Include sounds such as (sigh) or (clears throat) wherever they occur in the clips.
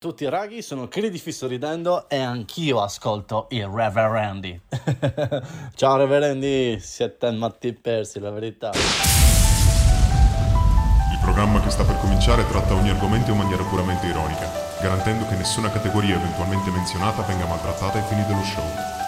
Tutti raghi, sono Credi Fisso Ridendo e anch'io ascolto i Reverendi. (laughs) Ciao Reverendi, siete matti persi, la verità. Il programma che sta per cominciare tratta ogni argomento in maniera puramente ironica, garantendo che nessuna categoria eventualmente menzionata venga maltrattata ai fini dello show.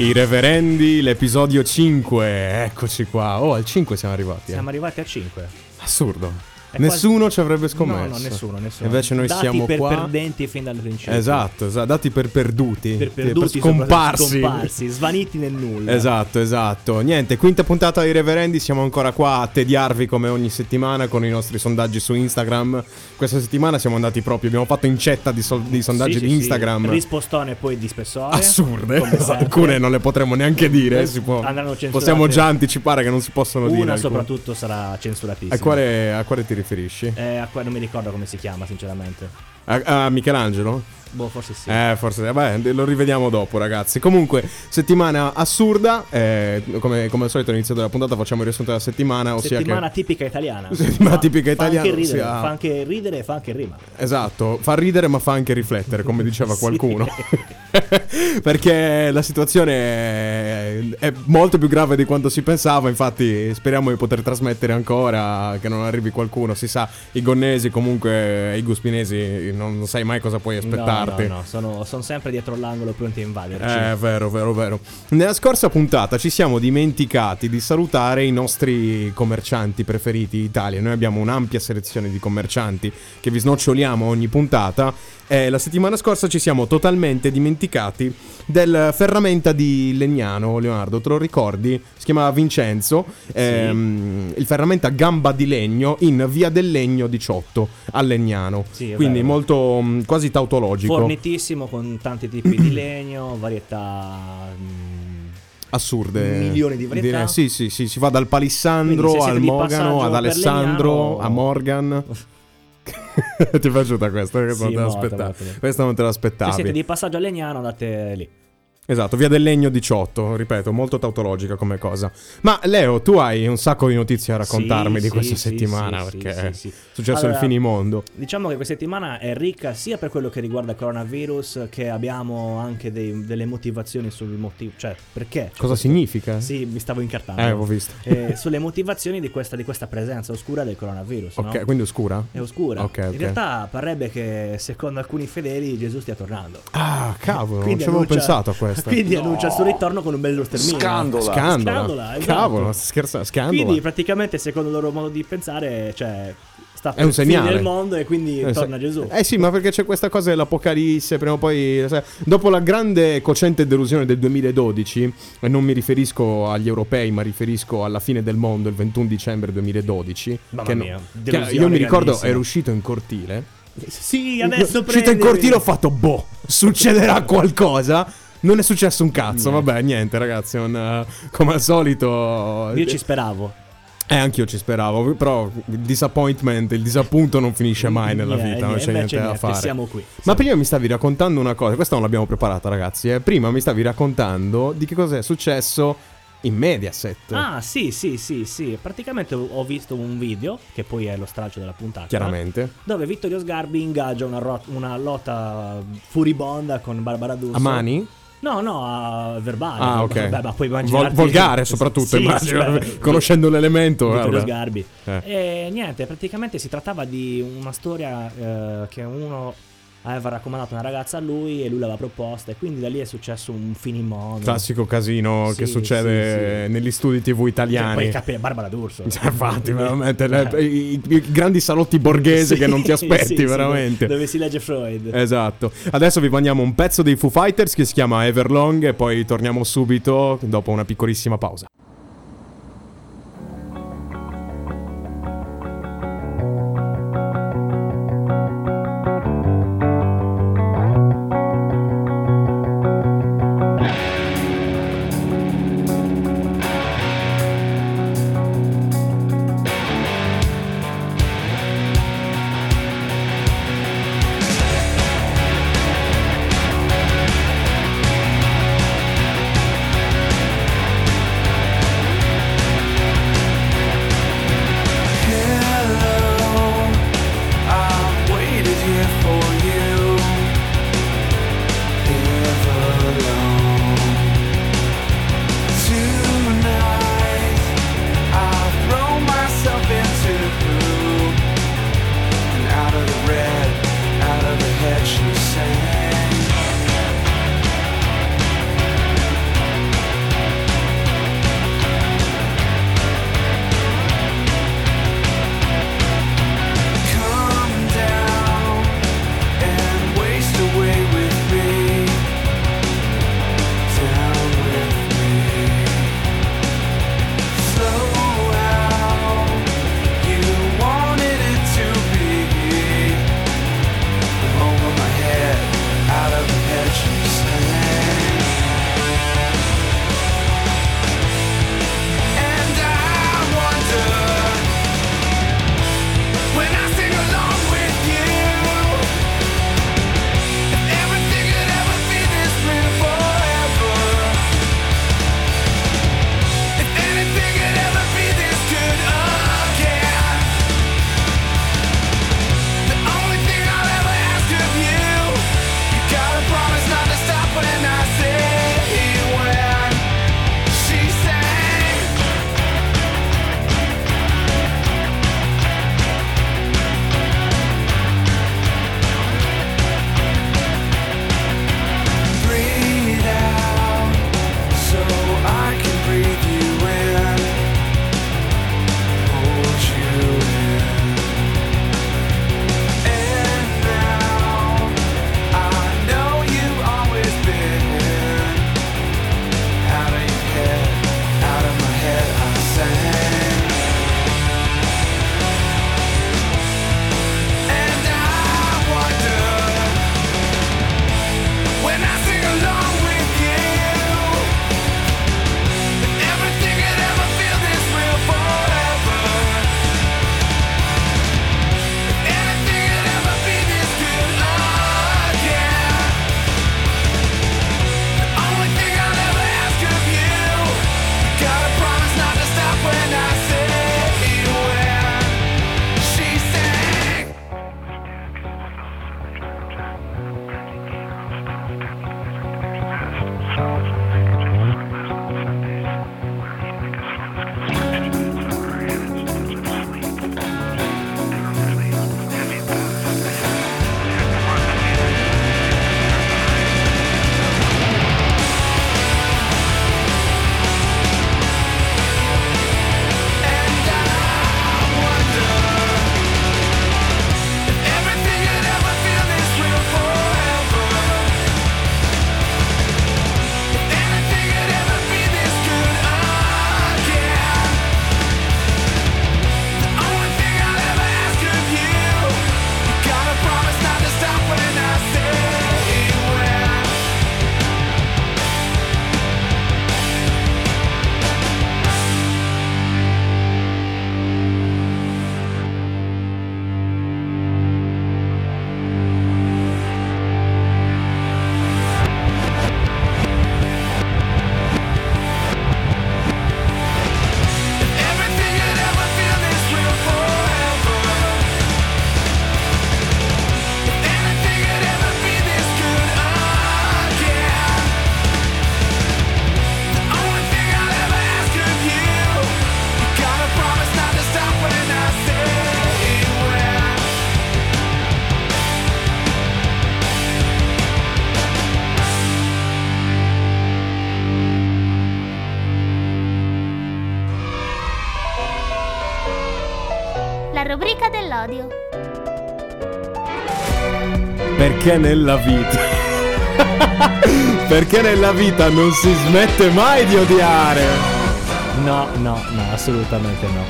I reverendi, l'episodio 5, eccoci qua. Oh, al 5 siamo arrivati. eh. Siamo arrivati a 5. Assurdo. Nessuno quasi- ci avrebbe scommesso. No, no, nessuno, nessuno. Invece noi Dati siamo per qua. perdenti fin dal principio. Esatto, esatto, dati per perduti. Per perduti, scomparsi. soprattutto, scomparsi, svaniti nel nulla. Esatto, esatto. Niente, quinta puntata ai reverendi, siamo ancora qua a tediarvi come ogni settimana con i nostri sondaggi su Instagram. Questa settimana siamo andati proprio, abbiamo fatto incetta di, sol- di sondaggi Sì, sì, di sì. Instagram. Rispostone poi di spessore. Assurde, alcune non le potremmo neanche dire. si può- Andranno censurate. possiamo già anticipare che non si possono dire. Una alcune. soprattutto sarà censuratissima. A quale, a quale ti riferisci? Eh, a qua non mi ricordo come si chiama, sinceramente. A, a Michelangelo? Boh, forse sì. Eh, forse, vabbè, lo rivediamo dopo, ragazzi. Comunque, settimana assurda. eh, come, come al solito, all'inizio della puntata facciamo il riassunto della settimana. Ossia Settimana che. tipica italiana. (laughs) Settimana Fa- tipica fa italiana, Anche ridere, ossia- Fa anche ridere e fa anche rima. Esatto, fa ridere ma fa anche riflettere, come diceva (laughs) Sì. qualcuno. (laughs) Perché la situazione è, è molto più grave di quanto si pensava, infatti speriamo di poter trasmettere ancora, che non arrivi qualcuno, si sa, i gonnesi comunque, i guspinesi, non, sai mai cosa puoi aspettarti. No, no, no, sono, sono sempre dietro l'angolo pronti a invaderci. Eh, vero, vero, vero. Nella scorsa puntata ci siamo dimenticati di salutare i nostri commercianti preferiti d'Italia. Noi abbiamo un'ampia selezione di commercianti che vi snoccioliamo ogni puntata. E la settimana scorsa ci siamo totalmente dimenticati del ferramenta di Legnano, Leonardo, te lo ricordi? Si chiamava Vincenzo. ehm, il ferramenta gamba di legno in via del Legno 18 a Legnano. Sì, Quindi vero. molto mh, quasi tautologico. Fornitissimo con tanti tipi di legno, varietà. mm, assurde. Milioni di varietà. Direi- Sì, sì, sì, si va dal palissandro al Mogano ad Alessandro Legnano- a Morgan. (laughs) (laughs) Ti è piaciuta questa? Sì, non, te molto, l'aspettavi. questa non te Se l'aspettavi. siete di passaggio a Legnano, andate lì. Esatto, via del Legno 18, ripeto, molto tautologica come cosa. Ma Leo, tu hai un sacco di notizie a raccontarmi Sì, di questa sì, settimana sì, perché è successo Allora, il finimondo. Diciamo che questa settimana è ricca sia per quello che riguarda il coronavirus, che abbiamo anche dei- delle motivazioni sul motivo. Cioè, perché? Cosa significa? Sì, mi stavo incartando. Eh, ho visto. Eh, sulle motivazioni di questa, di questa presenza oscura del coronavirus. Ok, no? quindi oscura? È oscura. Ok, ok. In realtà parrebbe che secondo alcuni fedeli Gesù stia tornando. Ah, cavolo, non ci avevo pensato a questo. Quindi annuncia il suo ritorno con un bello sterminio. Scandola. Scandola. Scandola, esatto. Cavolo, scherza, scandola. Quindi praticamente secondo il loro modo di pensare, cioè sta È un segnale. il mondo e quindi Eh, torna. Gesù. Eh sì, ma perché c'è questa cosa dell'Apocalisse, prima o poi... sai, Dopo la grande cocente delusione del 2012, e non mi riferisco agli europei, ma riferisco alla fine del mondo, il 21 dicembre 2012, Mamma che no- mia, che delusione io mi ricordo ero uscito in cortile. Sì, adesso Uscito in cortile ho fatto, boh, succederà qualcosa. Non è successo un cazzo, Niente. vabbè, niente ragazzi, non, eh, come al solito... Io ci speravo. Eh, anch'io ci speravo, però il disappointment, il disappunto non finisce mai nella Niente, vita, non c'è niente invece da fare. Siamo qui. Ma prima mi stavi raccontando una cosa, questa non l'abbiamo preparata ragazzi, eh. prima mi stavi raccontando di che cosa è successo in Mediaset. Ah, sì, sì, sì, sì. Praticamente ho visto un video, che poi è lo stralcio della puntata. Chiaramente. Dove Vittorio Sgarbi ingaggia una, ro- una lotta furibonda con Barbara D'Urso. A mani? No, no, verbale. Ah, ok. Vabbè, ma puoi Vol- immaginarti... volgare soprattutto, Sì, immagino, sì, beh, conoscendo l'elemento. Vittorio guarda. Sgarbi. Eh. E niente, praticamente si trattava di una storia eh, che uno aveva raccomandato una ragazza a lui e lui l'aveva proposta e quindi da lì è successo un finimondo. Classico casino Sì, che succede sì, negli studi TV italiani. poi capire Barbara D'Urso. Cioè, infatti, (laughs) veramente, le- i, i grandi salotti borghesi Sì, che non ti (laughs) sì, aspetti, sì, veramente. Dove si legge Freud. Esatto. Adesso vi mandiamo un pezzo dei Foo Fighters che si chiama Everlong e poi torniamo subito dopo una piccolissima pausa. Perché nella vita. (laughs) Perché nella vita non si smette mai di odiare. No, no, no, assolutamente no.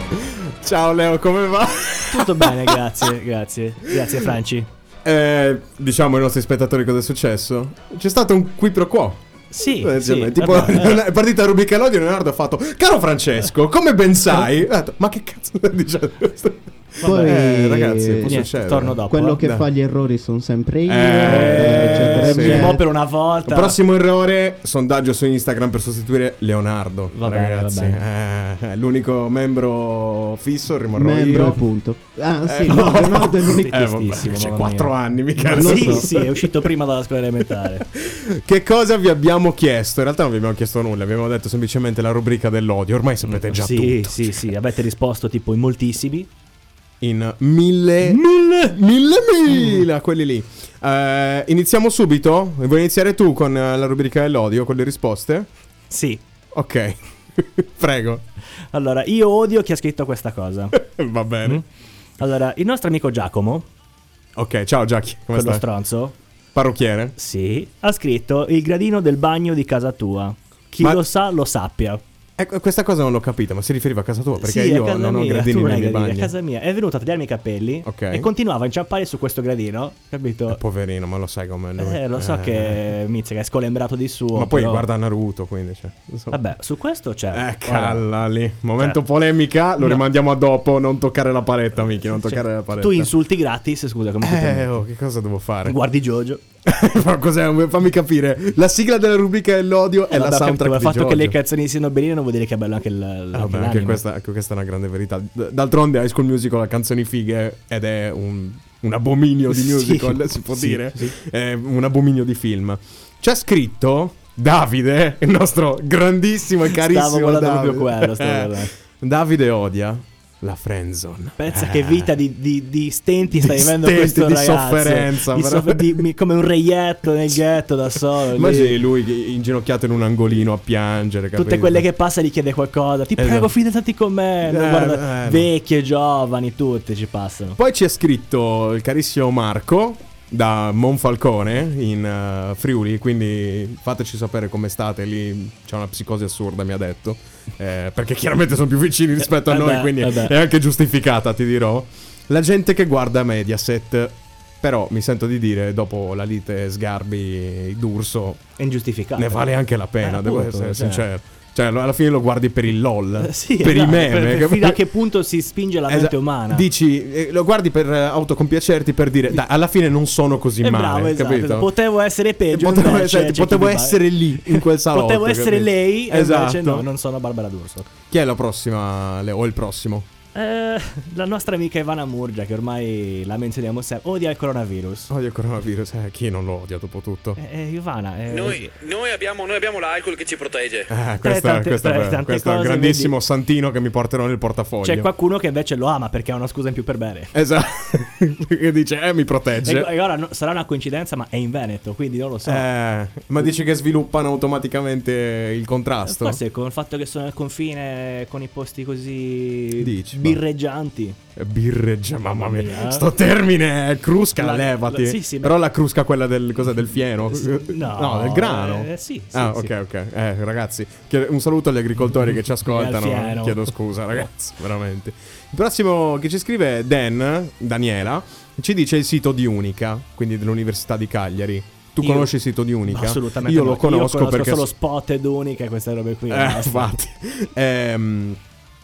Ciao Leo, come va? Tutto bene, (laughs) grazie, grazie. Grazie Franci. Eh, diciamo ai nostri spettatori cosa è successo. C'è stato un qui pro quo. Sì, Eh, sì, tipo, vabbè, eh. è partita la rubrica l'odio e Leonardo ha fatto Caro Francesco, come ben sai detto, Ma che cazzo stai dicendo? Poi, Eh, ragazzi, può Niente, succedere torno dopo. quello eh. che Dai. fa gli errori sono sempre io. Eh, eccetera, sì. Sì, eccetera. mo per una volta. Prossimo errore, sondaggio su Instagram per sostituire Leonardo. Va bene, ragazzi. va Eh, l'unico membro fisso rimarrò Membro, io. appunto. Ah, sì, Eh, no, no. Leonardo è l'unico. (laughs) Eh, vabbè, c'è mamma 4 mia. anni, mica Sì, so. sì, è uscito prima dalla scuola elementare. (laughs) Che cosa vi abbiamo chiesto? In realtà non vi abbiamo chiesto nulla, abbiamo detto semplicemente la rubrica dell'odio. Ormai sapete già sì, tutto. sì, sì, avete risposto tipo in moltissimi. In mille, mille, mille, mille, quelli lì. Eh, iniziamo subito? Vuoi iniziare tu con eh, la rubrica dell'odio, con le risposte? Sì. Ok, (laughs) prego. Allora, io odio chi ha scritto questa cosa. (laughs) Va bene. Mm? Allora, il nostro amico Giacomo, Ok, ciao Giacchi, come quello stai? stronzo, Parrucchiere? sì, ha scritto il gradino del bagno di casa tua. Chi Ma- lo sa, lo sappia. Ecco, questa cosa non l'ho capita, ma si riferiva a casa tua? Perché Sì, io non ho mia, gradini tu non nei miei gradini, bagni. A casa mia è venuto a tagliarmi i capelli Ok. e continuava a inciampare su questo gradino, capito? Eh, poverino, ma lo sai com'è lui. Eh, lo so Eh. che Mizia che è scolembrato di suo. Ma poi però- guarda Naruto, quindi cioè, insomma. Vabbè, su questo c'è. Eh, Ora, calla lì. Momento Cioè, polemica, lo no. rimandiamo a dopo. Non toccare la paletta, Miki. Non cioè, toccare la paletta. tu insulti gratis, scusa, come Eh, oh, che cosa devo fare? Guardi Jojo. (laughs) Ma cos'è? Fammi capire. La sigla della rubrica dell'odio è Eh, la ho capito, soundtrack ma di il fatto che le canzoni siano belle non vuol dire che è bello anche il. Ah, anche vabbè, anche questa, anche questa è una grande verità. D'altronde High School Musical ha canzoni fighe ed è un, un abominio di Sì, musical, si può sì, dire. sì. È un abominio di film. C'è scritto Davide, il nostro grandissimo e carissimo Stavo guardando Davide. proprio quello, stavo Eh. Davide odia la friendzone. Pensa Eh. (laughs) che vita di, di, di stenti Di vivendo stenti, questo di ragazzo. sofferenza, Di però. soff- di- mi- come un reietto nel ghetto da solo. Immagini lui inginocchiato in un angolino a piangere. Tutte capito? quelle che passa gli chiede qualcosa. Ti Esatto. prego, fidatati con me. Eh, guarda- eh, no. vecchie, giovani, tutte ci passano. Poi ci ha scritto il carissimo Marco da Monfalcone in eh, Friuli, quindi fateci sapere come state lì. C'è una psicosi assurda, mi ha detto. Eh, perché chiaramente sono più vicini rispetto a Eh noi, beh, quindi eh beh. è anche giustificata, ti dirò. La gente che guarda Mediaset. Però mi sento di dire, dopo la lite Sgarbi d'Urso, È ingiustificato. ne vale anche la pena, Eh, devo appunto, essere cioè. sincero. Cioè, alla fine lo guardi per il LOL, Eh, sì, per i esatto, meme. per- per- che- fino a che punto si spinge la mente Esatto. umana. Dici, eh, lo guardi per eh, autocompiacerti per dire, dai, alla fine non sono così È male, bravo, esatto, capito? esatto. Potevo essere peggio. Potevo, essere, chi potevo essere lì, in quel (laughs) salotto. Potevo essere capito? lei, e Esatto. invece no, non sono Barbara D'Urso. Chi è la prossima, Leo? O il prossimo? Eh, la nostra amica Ivana Murgia, che ormai la menzioniamo sempre, odia il coronavirus. Odio il coronavirus, eh, chi non lo odia dopo tutto? Eh, eh, Ivana, eh, Noi, noi abbiamo, noi abbiamo l'alcol che ci protegge. Eh, questo, tante- questo vero. tante Questo è il cose, grandissimo santino che mi porterò nel portafoglio. c'è qualcuno che invece lo ama perché ha una scusa in più per bere. Esatto, (laughs) che dice, eh, mi protegge. E, e ora no- sarà una coincidenza, ma è in Veneto, quindi non lo so. Eh, ma dici che sviluppano automaticamente il contrasto? Forse con il fatto che sono al confine con i posti così Dici, birreggianti. Eh, Birreggia, mamma mia. Mia. Sto termine, eh, crusca, La- levati. la- sì, sì, Però la crusca quella del, cosa, del fieno? No, del grano. eh, sì, sì, ah, sì. ok, ok. Eh, ragazzi, un saluto agli agricoltori che ci ascoltano. Chiedo scusa, ragazzi, veramente. Il prossimo che ci scrive è Dan, Daniela, ci dice il sito di Unica, quindi dell'Università di Cagliari. Tu Io- conosci il sito di Unica? Assolutamente. Io no. lo conosco, Io conosco perché solo spotted unica e queste robe qui. eh, infatti. Ehm,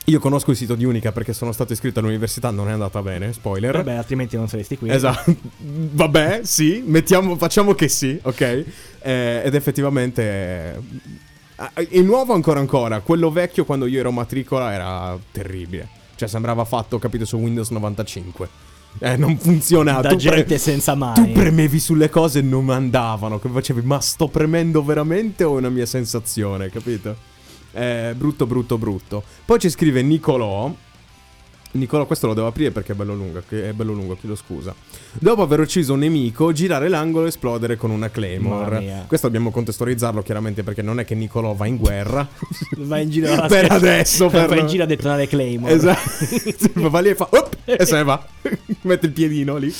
io conosco il sito di Unica perché sono stato iscritto all'università, non è andata bene, spoiler. Vabbè, altrimenti non saresti qui. Esatto. (laughs) Vabbè, sì, mettiamo, facciamo che sì, ok? Eh, ed effettivamente eh, il nuovo ancora ancora, quello vecchio quando io ero matricola era terribile. Cioè sembrava fatto, capito, su Windows 95. Eh, non funzionava. Da Tu pre- gente senza mani. tu premevi sulle cose e non andavano. Che facevi, ma sto premendo veramente o è una mia sensazione, capito? Eh, brutto, brutto, brutto. Poi ci scrive Nicolò. Nicola, questo lo devo aprire perché è bello lungo, è bello lungo, chiedo scusa. Dopo aver ucciso un nemico, girare l'angolo e esplodere con una Claymore. Questo dobbiamo contestualizzarlo chiaramente perché non è che Nicolò va in guerra. (laughs) Va in giro (laughs) Per scherza- adesso, per- Va in giro a detonare Claymore. Esatto. (laughs) va lì e fa op, e se ne va. Mette il piedino lì.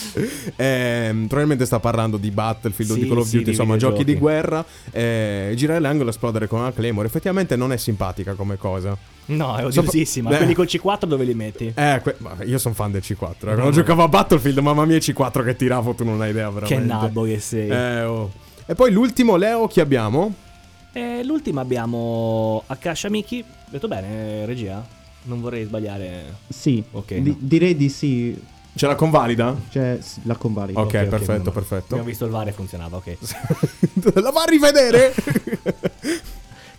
Ehm, probabilmente sta parlando di Battlefield o Sì, di Call of sì, Duty, di insomma, giochi di guerra. Eh, girare l'angolo e esplodere con una Claymore. Effettivamente non è simpatica come cosa. No, è odiosissima. Beh. Quelli col C4 dove li metti? Eh, que- io sono fan del C4. eh. Quando giocavo a Battlefield, mamma mia, C4 che tiravo, tu non hai idea Che veramente. nabbo che sei. Eh, oh. E poi l'ultimo, Leo, chi abbiamo? E l'ultima abbiamo Akasha Miki. Detto bene, regia? Non vorrei sbagliare. Sì, Ok, di- no. direi di sì. Ce la convalida? Cioè, la convalido. Ok, Ok, ok, perfetto, male. perfetto. Abbiamo visto il VAR e funzionava, ok. (laughs) la va a rivedere? (laughs)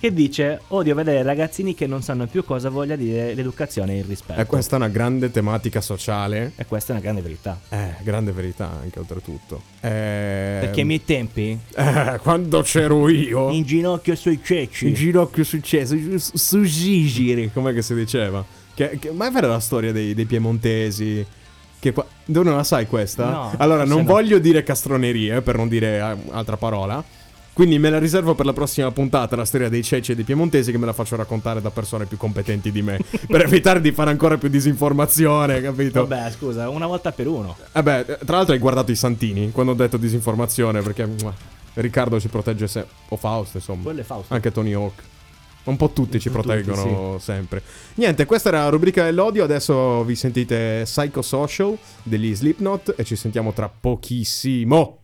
che dice: Odio vedere ragazzini che non sanno più cosa voglia dire l'educazione e il rispetto. e questa è una grande tematica sociale. E questa è una grande verità. Eh, grande verità anche oltretutto. Eh, Perché ai miei tempi, eh, quando c'ero io, in ginocchio sui ceci. in ginocchio successo, su, su Gigiri, com'è che si diceva? Che, che- ma è vera la storia dei, dei piemontesi? Che qua, tu non la sai questa? No, allora, non no. voglio dire castronerie, per non dire eh, altra parola. Quindi me la riservo per la prossima puntata, la storia dei ceci e dei piemontesi, che me la faccio raccontare da persone più competenti di me. (laughs) per evitare di fare ancora più disinformazione, capito? Vabbè, scusa, una volta per uno. Vabbè, tra l'altro hai guardato i Santini quando ho detto disinformazione perché Riccardo ci protegge sempre. O Fausto, insomma. Quello è Fausto. Anche Tony Hawk. Un po' tutti ci po' tutti, proteggono sempre. Niente, questa era la rubrica dell'odio. Adesso vi sentite Psychosocial degli Slipknot e ci sentiamo tra pochissimo.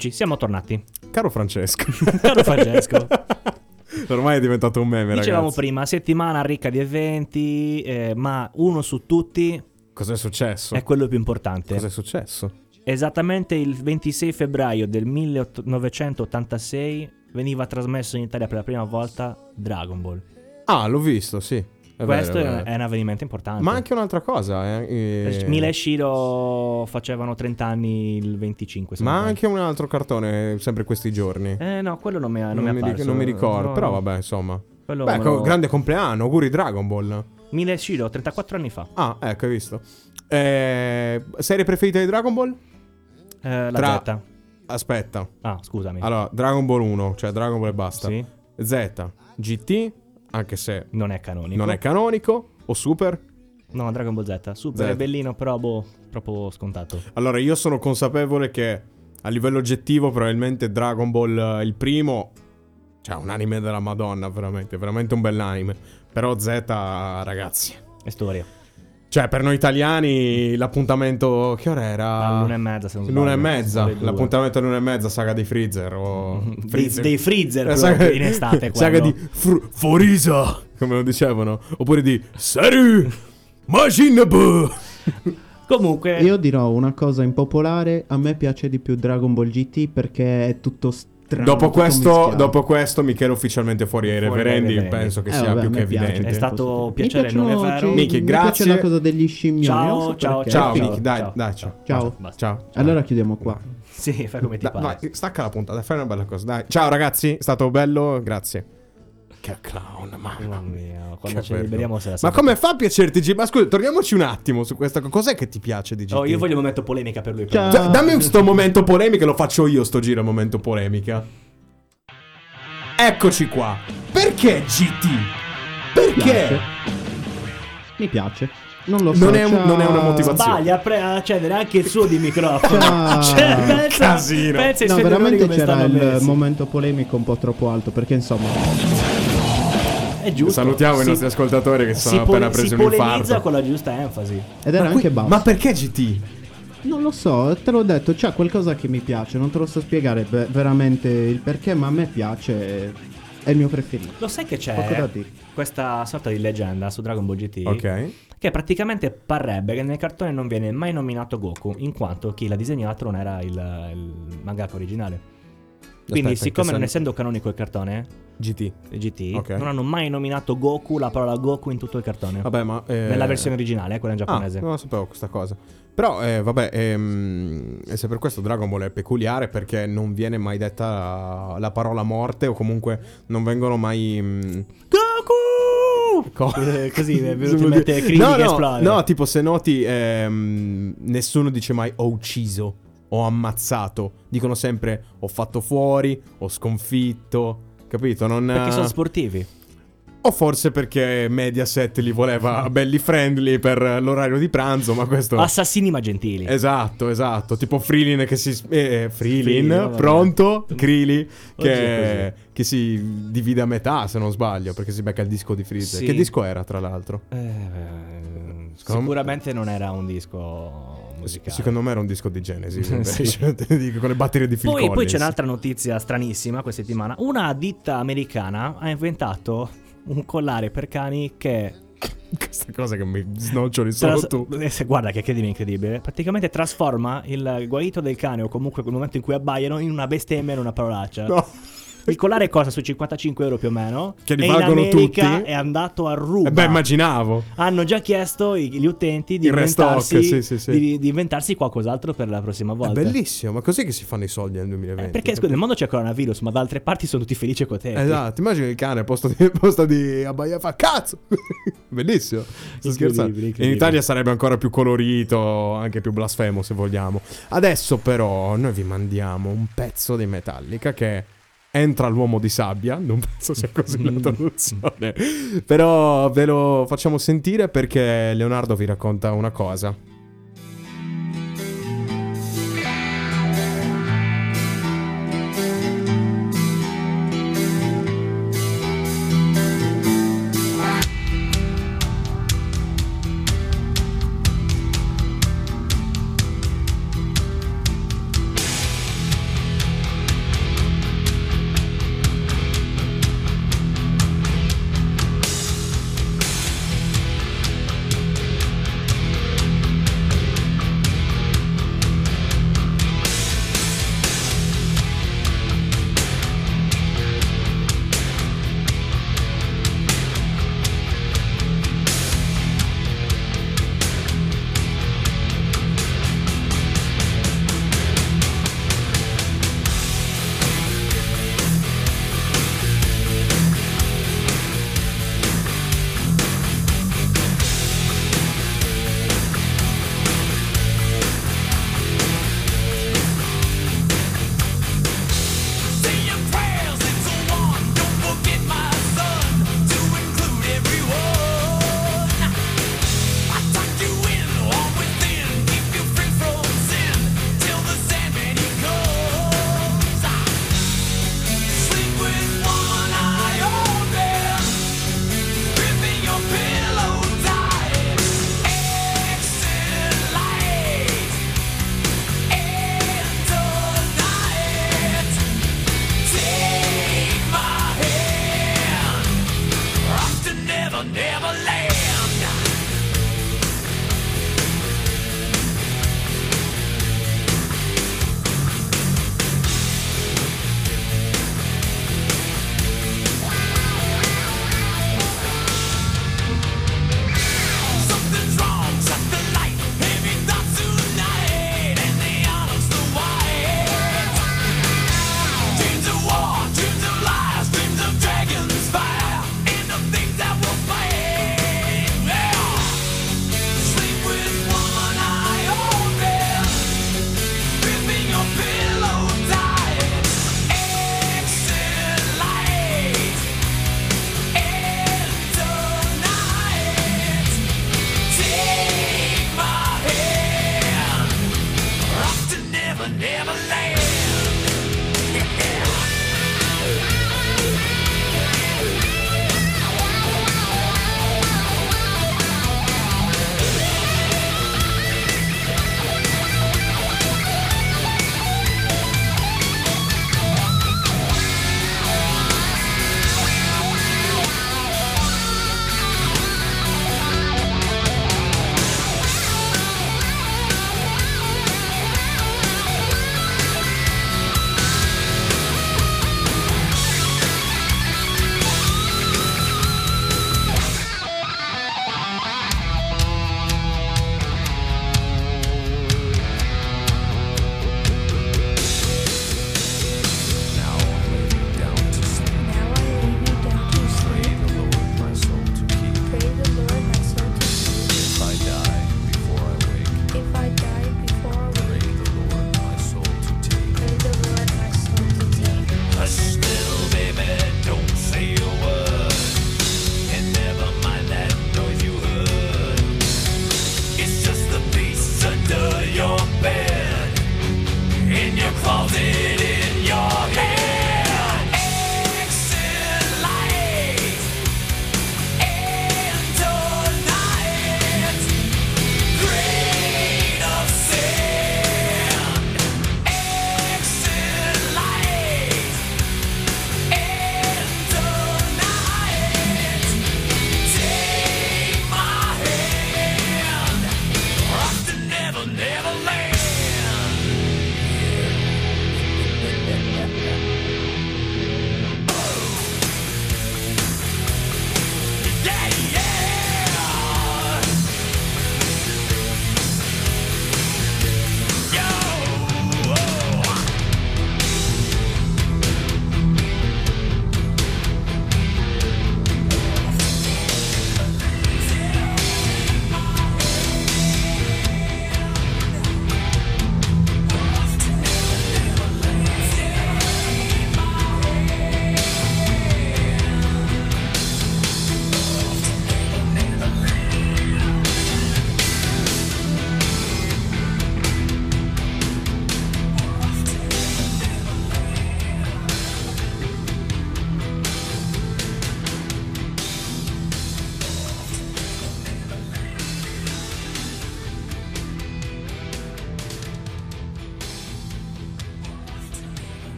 Eccoci, siamo tornati. Caro Francesco. (laughs) Caro Francesco. (laughs) Ormai è diventato un meme, Dicevamo ragazzi. prima, settimana ricca di eventi, eh, ma uno su tutti Cos'è successo? è quello più importante. Cos'è successo? Esattamente il 26 febbraio del 1986 veniva trasmesso in Italia per la prima volta Dragon Ball. Ah, l'ho visto, sì. È Questo vero, è vero. è un avvenimento importante. Ma anche un'altra cosa. Eh, eh, Mila e Shiro facevano 30 anni il 25. se Ma sbaglio. anche un altro cartone, sempre questi giorni. Eh no, quello non mi, non non, mi è mi, ric- apparso. non mi ricordo, No, però vabbè, insomma. Quello Beh, me lo- grande compleanno, auguri Dragon Ball. Mila e Shiro, 34 anni fa. Ah, ecco, hai visto. Eh, serie preferita di Dragon Ball? Eh, la Tra- Z. Aspetta. Ah, scusami. Allora, Dragon Ball 1, cioè Dragon Ball e basta. Sì, Z, GT, anche se non è canonico. non è canonico, o Super. No, Dragon Ball Z. Super Z. è bellino, però boh, troppo scontato. Allora, io sono consapevole che a livello oggettivo, probabilmente Dragon Ball eh, il primo. Cioè, un anime della Madonna, veramente, veramente un bell'anime. Però Z, ragazzi. È storia. Cioè, per noi italiani, l'appuntamento. Che ora era? All'una e mezza, se non sbaglio. L'una e mezza. L'appuntamento all'una e mezza, saga di Freezer. O Dei, dei freezer Eh, proprio in estate. (laughs) Saga quello. di Fr- Forisa, come lo dicevano. Oppure di Majin Buu. (laughs) Comunque, Io dirò una cosa impopolare, a me piace di più Dragon Ball GT perché è tutto strano. Dopo questo, dopo questo, Michele ufficialmente fuori ai reverendi. reverendi. Penso che Eh, sia vabbè, più che piace evidente. È stato Mi piacere, non è vero? Michi, mi grazie. piace la cosa degli scimmioni. Ciao, ciao. Ciao, Ciao, Michi, dai, ciao. dai, ciao. Ciao. Basta. Ciao. Allora chiudiamo qua. Sì, fai come ti Da- pare. vai, stacca la puntata, fai una bella cosa. Dai. Ciao ragazzi, è stato bello, grazie. Che clown, mamma Mamma mia. quando ci liberiamo se la Ma come fa a piacerti G? Ma scusa, torniamoci un attimo su questa cosa. Cos'è che ti piace di GT? Oh, io voglio un momento polemica per lui. Ciao. però. Cioè, dammi sto momento polemica, lo faccio io sto giro momento polemica. Eccoci qua. Perché GT? Perché? Mi piace. Non lo so. Non è un- non è una motivazione. Sbaglia a, pre- a accendere anche il suo di microfono. Ciao. (laughs) Cioè, pensa, Casino. pensa No, veramente c'era il messi. momento polemico un po' troppo alto perché insomma È giusto. Salutiamo i Si- nostri ascoltatori che si si sono pole- appena presi si un polemizza infarto. con la giusta enfasi. ed era Ma, anche qui- basso. ma perché GT? Non lo so, te l'ho detto, c'è qualcosa che mi piace, non te lo so spiegare be- veramente il perché, ma a me piace, è il mio preferito. Lo sai che c'è questa sorta di leggenda su Dragon Ball GT? Ok. Che praticamente parrebbe che nel cartone non viene mai nominato Goku, in quanto chi l'ha disegnato non era il, il mangaka originale. Quindi, Aspetta, siccome non sen- essendo canonico il cartone, GT. GT, Ok. non hanno mai nominato Goku, la parola Goku in tutto il cartone. Vabbè, ma. eh, Nella versione originale, eh, quella in Ah, giapponese. non lo sapevo questa cosa. Però, eh, vabbè, ehm, e se per questo Dragon Ball è peculiare perché non viene mai detta la, la parola morte o comunque non vengono mai... mm, Goku! co- (laughs) Eh, Così è venuto in mente Krillin no, che no, esplode. No, tipo se noti, ehm, nessuno dice mai ho ucciso, ho ammazzato. Dicono sempre ho fatto fuori, ho sconfitto. Capito? Non, Perché sono sportivi. o forse perché Mediaset li voleva (laughs) belli friendly per l'orario di pranzo, ma questo... Assassini ma gentili. Esatto, esatto. Tipo Freelin che si. Eh, Freelin, Freelin, pronto? Krili che, che si divide a metà, se non sbaglio, perché si becca il disco di Freezer. Sì. Che disco era, tra l'altro? Eh, sicuramente non era un disco musicale. Secondo me era un disco di Genesis, (laughs) Sì. invece, (laughs) dico, con le batterie di Phil Poi, poi c'è un'altra notizia stranissima questa settimana. Una ditta americana ha inventato un collare per cani che (laughs) Questa cosa che mi snoccioli Tras- solo tu. eh, guarda che credimi incredibile. Praticamente trasforma il guaito del cane o comunque quel momento in cui abbaiano in una bestemmia, in una parolaccia. No. Il collare costa su 55 euro più o meno. Che li valgono tutti. è andato a ruba. Eh beh, immaginavo. Hanno già chiesto i- gli utenti di restock, inventarsi, sì, sì, sì. Di, di inventarsi qualcos'altro per la prossima È volta. bellissimo, ma così che si fanno i soldi nel 2020? Eh, perché scusa, nel mondo c'è coronavirus, ma da altre parti sono tutti felici e contenti. Esatto, immagini il cane al posto di, (laughs) posto di abbaiare fa cazzo. (laughs) Bellissimo. Sto scherzando. In Italia sarebbe ancora più colorito, anche più blasfemo se vogliamo. Adesso però noi vi mandiamo un pezzo di Metallica che entra l'uomo di sabbia, non (laughs) penso sia così la traduzione. però ve lo facciamo sentire perché Leonardo vi racconta una cosa.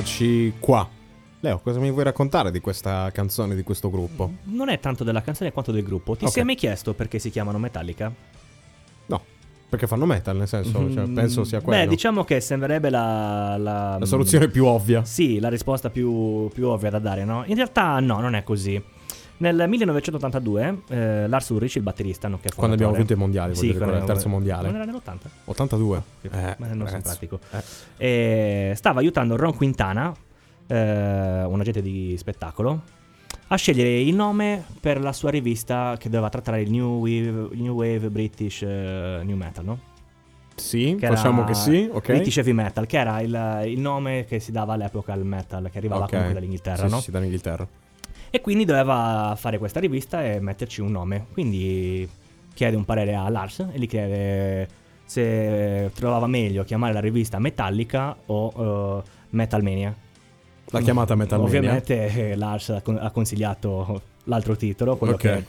Eccoci qua. Leo, cosa mi vuoi raccontare di questa canzone, di questo gruppo? Non è tanto della canzone quanto del gruppo. Ti Ok. sei mai chiesto perché si chiamano Metallica? No, perché fanno metal, nel senso, cioè, Mm, penso sia quello. Beh, diciamo che sembrerebbe la, la, La soluzione più ovvia. Sì, la risposta più, più ovvia da dare, no? In realtà no, non è così. Nel 1982 eh, Lars Ulrich, il batterista, nonché Quando abbiamo vinto i mondiali, Sì, ricordare, il terzo mondiale. Non era nell'80? 82. Che- Eh, ma non pratico. Eh. E stava aiutando Ron Quintana, eh, un agente di spettacolo, a scegliere il nome per la sua rivista che doveva trattare il New Wave, new wave British eh, New Metal, no? Sì, Che facciamo che sì, ok. British Heavy Metal, che era il, il nome che si dava all'epoca al metal, che arrivava Ok. comunque dall'Inghilterra, Sì, no? Sì, dall'Inghilterra. E quindi doveva fare questa rivista e metterci un nome. Quindi chiede un parere a Lars e gli chiede se trovava meglio chiamare la rivista Metallica o eh, Metalmania. La chiamata Metalmania. Ovviamente eh, Lars ha con- ha consigliato l'altro titolo, quello Ok. che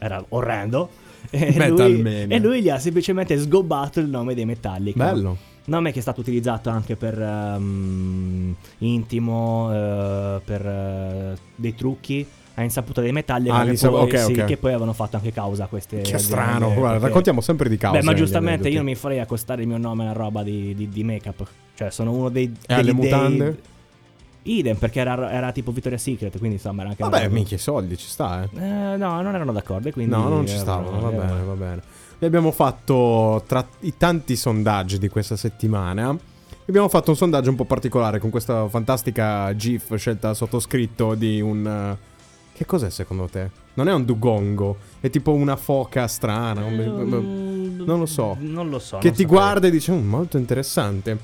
era orrendo. E lui, e lui gli ha semplicemente sgobbato il nome dei Metallica. Bello. Nome che è stato utilizzato anche per ehm, intimo, eh, per eh, dei trucchi a insaputa dei metalli Ah, che, poi, ok, sì, ok. che poi avevano fatto anche causa a queste Che strano, guarda, perché- raccontiamo sempre di cause. Beh, ma negli giustamente io non mi farei accostare il mio nome a una roba di, di, di make-up. Cioè, sono uno dei. E alle degli dei- mutande? Idem, perché era, era tipo Victoria's Secret, quindi insomma era anche Vabbè, minchia, i soldi, ci sta, eh. Eh, no, non erano d'accordo. Quindi No, non ci eh, stavano, va eh, bene, va bene. Noi abbiamo fatto tra i tanti sondaggi di questa settimana. Abbiamo fatto un sondaggio un po' particolare con questa fantastica GIF scelta sottoscritto di un. eh, Che cos'è secondo te? Non è un dugongo, è tipo una foca strana. un- Mm, Non lo so. Non lo so. che ti saprei. guarda e dice: "Mm, molto interessante.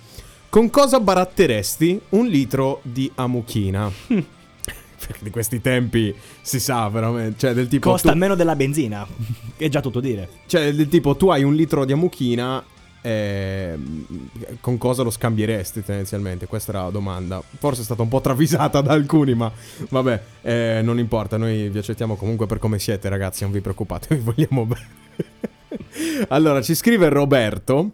Con cosa baratteresti un litro di amuchina? (laughs) Di questi tempi si sa veramente. Cioè, del tipo. Costa tu- meno della benzina. È già tutto dire. Cioè, del tipo, tu hai un litro di amuchina. ehm, con cosa lo scambieresti tendenzialmente? Questa era la domanda. Forse è stata un po' travisata da alcuni, ma vabbè, eh, non importa. Noi vi accettiamo comunque per come siete, ragazzi. Non vi preoccupate, (laughs) vi vogliamo bene. allora, ci scrive Roberto.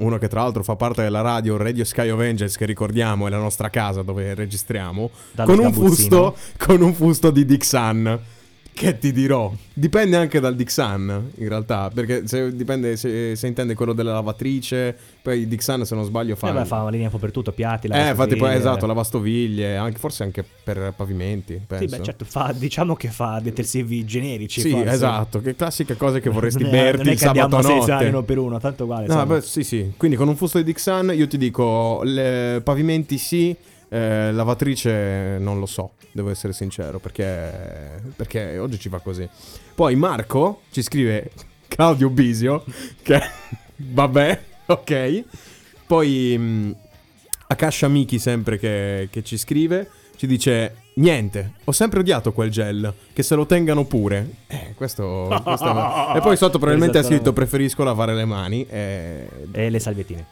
Uno che tra l'altro fa parte della radio Radio Sky of Angels, che ricordiamo è la nostra casa dove registriamo. Con un, fusto, con un fusto di Dixan. Che ti dirò? Dipende anche dal Dixan, in realtà. Perché se, dipende se, se intende quello della lavatrice. Poi Dixan, se non sbaglio, fa. Eh beh, fa una linea un po' per tutto, piatti, eh, infatti, poi esatto, lavastoviglie, anche, forse anche per pavimenti. Penso. Sì, beh, certo, fa, diciamo che fa detersivi generici. Sì, forse. esatto. Che classiche cose che (laughs) vorresti Non berti non il sabato notte. uno per uno, tanto uguale. No, beh, sì, sì. Quindi con un fusto di Dixan io ti dico, le pavimenti sì, eh, lavatrice non lo so, devo essere sincero, perché, perché oggi ci va così. Poi Marco ci scrive Claudio Bisio, che (laughs) vabbè, ok. Poi mh, Akasha Miki sempre che, che ci scrive, ci dice... Niente, ho sempre odiato quel gel, che se lo tengano pure. Eh, questo... questo è- (laughs) E poi sotto probabilmente ha scritto preferisco lavare le mani. E... E le salviettine.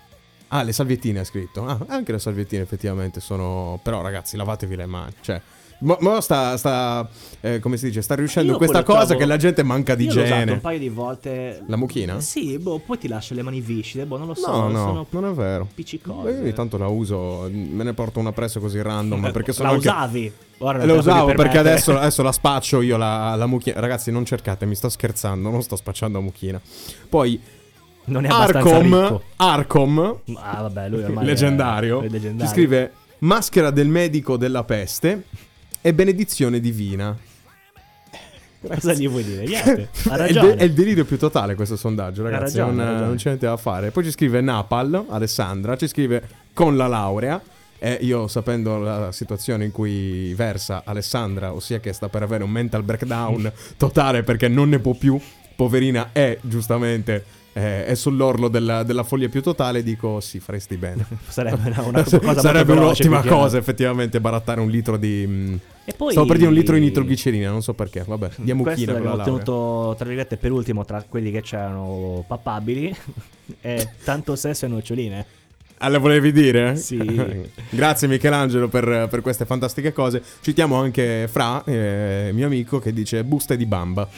Ah, le salviettine ha scritto. Ah, anche le salviettine effettivamente sono... Però ragazzi, lavatevi le mani. Cioè... Mo, mo sta, sta eh, come si dice, sta riuscendo Io questa cosa trovo- che la gente manca di Io l'ho usato un igiene. paio di volte. La mucchina? Sì, boh, poi ti lascia le mani viscide, boh, non lo so. No, no, sono non è vero. appiccicose. Io ogni tanto la uso, me ne porto una presso così random, (laughs) perché sono la anche... usavi? Ora Lo la usavo perché adesso, adesso la spaccio io la, la mucchina. Ragazzi, non cercate, mi sto scherzando, non sto spacciando a mucchina. Poi non è abbastanza Arcom, ricco. Arcom, Ah, vabbè, lui ormai leggendario, è, è leggendario. ci scrive maschera del medico della peste e benedizione divina. Cosa gli vuoi dire? Niente. È (laughs) il, è il delirio più totale questo sondaggio, ragazzi. ragione, non, ha non c'è niente da fare. Poi ci scrive Napal, Alessandra, ci scrive con la laurea. E io sapendo la situazione in cui versa Alessandra, ossia che sta per avere un mental breakdown (laughs) totale perché non ne può più, poverina è giustamente eh, è sull'orlo della, della follia più totale, dico sì, faresti bene. (laughs) Sarebbe una, una cosa (laughs) Sarebbe un'ottima cosa effettivamente barattare un litro di... mm, E poi... Stavo per dire un litro di nitroglicerina, non so perché, vabbè, di Questo amuchina con la l'abbiamo laurea. tenuto, tra virgolette, per ultimo tra quelli che c'erano papabili. (laughs) e tanto sesso e noccioline. Ah, le volevi dire? Sì. Grazie Michelangelo per, per queste fantastiche cose. Citiamo anche Fra, eh, mio amico, che dice buste di bamba.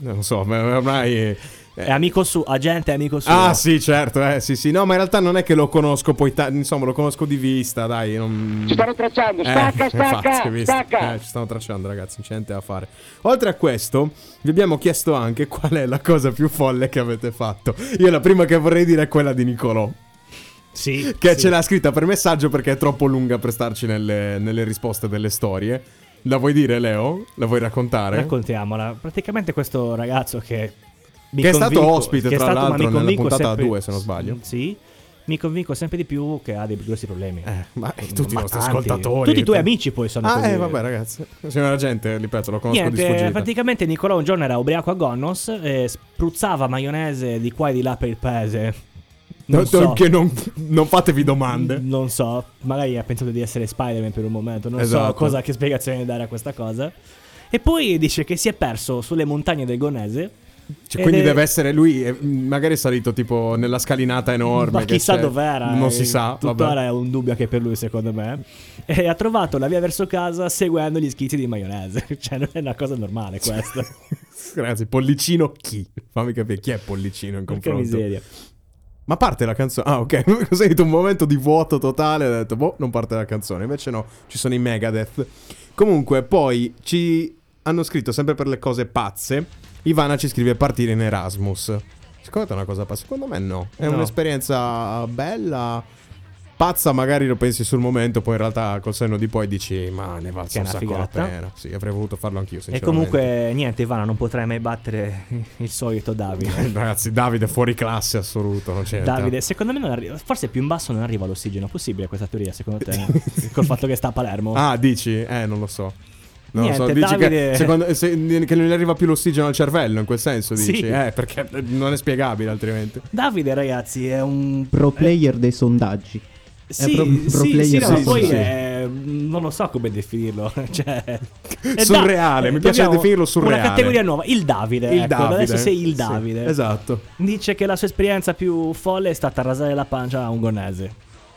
Non so, ma ormai È amico su, agente è amico su. Ah, sì, certo, eh, sì, sì. No, ma in realtà non è che lo conosco poi, ta- insomma, lo conosco di vista, dai. Non... Ci stanno tracciando, stacca, Eh, stacca, infatti, stacca. Eh, ci stanno tracciando, ragazzi, non c'è niente da fare. Oltre a questo, vi abbiamo chiesto anche qual è la cosa più folle che avete fatto. Io la prima che vorrei dire è quella di Nicolò. Sì. Che sì. ce l'ha scritta per messaggio perché è troppo lunga per starci nelle, nelle risposte delle storie. La vuoi dire, Leo? La vuoi raccontare? Raccontiamola. Praticamente questo ragazzo che... Che è stato ospite, che tra l'altro, nella puntata sempre- due, se non sbaglio. Sì. Mi convinco sempre di più che ha dei grossi problemi. Eh, ma tutti i Ma nostri tanti. ascoltatori. Tutti i tuoi amici poi sono Ah, così. eh, vabbè, ragazzi. Signora gente, ripeto, lo conosco di Niente, sfuggita. praticamente Nicolò un giorno era ubriaco a Gonnos e spruzzava maionese di qua e di là per il paese. (laughs) Non No, so. Che non, non fatevi domande. Non so, magari ha pensato di essere Spider-Man per un momento, non Esatto. so cosa, che spiegazione dare a questa cosa. E poi dice che si è perso sulle montagne del Gonese. Cioè, quindi è- deve essere lui, eh, magari è salito tipo nella scalinata enorme. Ma che chissà dov'era. Non eh, si sa. Tuttora è un dubbio anche per lui, secondo me. E ha trovato la via verso casa seguendo gli schizzi di maionese. (laughs) cioè, non è una cosa normale questa. (laughs) Ragazzi, Pollicino chi? Fammi capire chi è Pollicino in confronto. miseria. Ma parte la canzone. Ah, ok. (laughs) Cos'è un momento di vuoto totale. Ho detto, boh, non parte la canzone. Invece no, ci sono i Megadeth. Comunque, poi ci hanno scritto sempre per le cose pazze. Ivana ci scrive partire in Erasmus. Secondo te è una cosa pazza? Secondo me no. È No. un'esperienza bella. Pazza, magari lo pensi sul momento, poi in realtà col senno di poi dici, ma ne valsa un sacco la pena. Sì, avrei voluto farlo anch'io, E comunque, niente, Ivana, non potrai mai battere (laughs) il solito Davide. (laughs) Ragazzi, Davide fuori classe assoluto, non c'è Davide, secondo me non arriva. Forse più in basso non arriva l'ossigeno. Possibile questa teoria, secondo te? (laughs) Col fatto che sta a Palermo. Ah, dici? Eh, non lo so. Non lo so, Niente, dici Davide- che, secondo- se- che non gli arriva più l'ossigeno al cervello, in quel senso, dici? Sì. Eh, perché non è spiegabile altrimenti. Davide, ragazzi, è un. Pro player dei sondaggi. Sì, pro- pro sì, sì, player no, ma sì, poi sì. è- non lo so come definirlo. (laughs) cioè, Surreale, mi piace definirlo surreale. Una categoria nuova, il Davide. Il ecco, Davide. Adesso sei il Sì, Davide. esatto. Dice che la sua esperienza più folle è stata rasare la pancia a un gonese.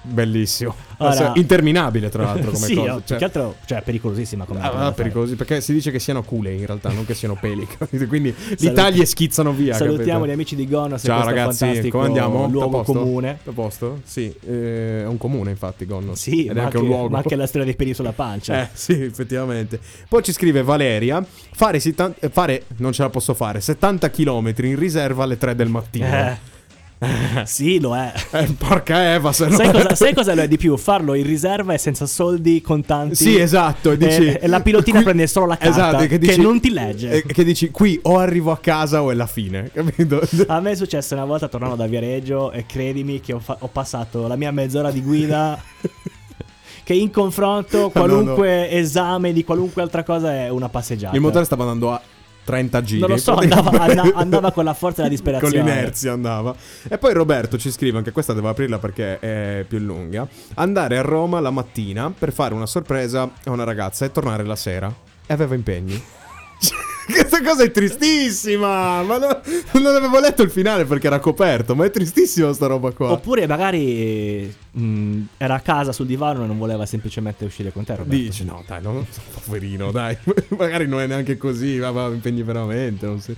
Bellissimo. Ora- Adesso- interminabile, tra l'altro, come (laughs) sì, cosa. Cioè- più che altro, cioè, pericolosissima come Ah, cosa ah, pericolosi, perché si dice che siano cule in realtà, non che siano peli. (laughs) Quindi li tagli e schizzano via. Salutiamo capito? gli amici di Gonos. Ciao ragazzi, come andiamo? Luogo comune. A posto? Sì, eh, è un comune infatti Gonno. Sì, Ed ma anche un luogo. ma anche la storia dei peli sulla pancia. Eh, sì, effettivamente. Poi ci scrive Valeria: fare, sitan- fare non ce la posso fare, 70 km in riserva alle 3 del mattino. Eh. (laughs) sì, lo è. Eh, porca Eva, se no. Sai cosa, sai cosa lo è di più? Farlo in riserva e senza soldi contanti. Sì, esatto. E, dici, E- e la pilotina prende solo la carta, Esatto, che dici- non ti legge. che dici, qui o arrivo a casa o è la fine. (laughs) Capito? A me è successo una volta tornando da Viareggio e credimi che ho, fa- ho passato la mia mezz'ora di guida (laughs) che in confronto qualunque esame di qualunque altra cosa è una passeggiata. Il motore stava andando a 30 giri. Non lo so, andava, andava con la forza della (laughs) Con disperazione. l'inerzia andava. E poi Roberto ci scrive, anche questa devo aprirla perché è più lunga. Andare a Roma la mattina per fare una sorpresa a una ragazza e tornare la sera. E aveva impegni. (laughs) (laughs) Questa cosa è tristissima! Ma no- non avevo letto il finale perché era coperto, ma è tristissima sta roba qua. Oppure magari mh, era a casa sul divano e non voleva semplicemente uscire con te, Roberto. Dici, no, dai, non, poverino, dai. (laughs) Magari non è neanche così, ma aveva impegni veramente. Non si...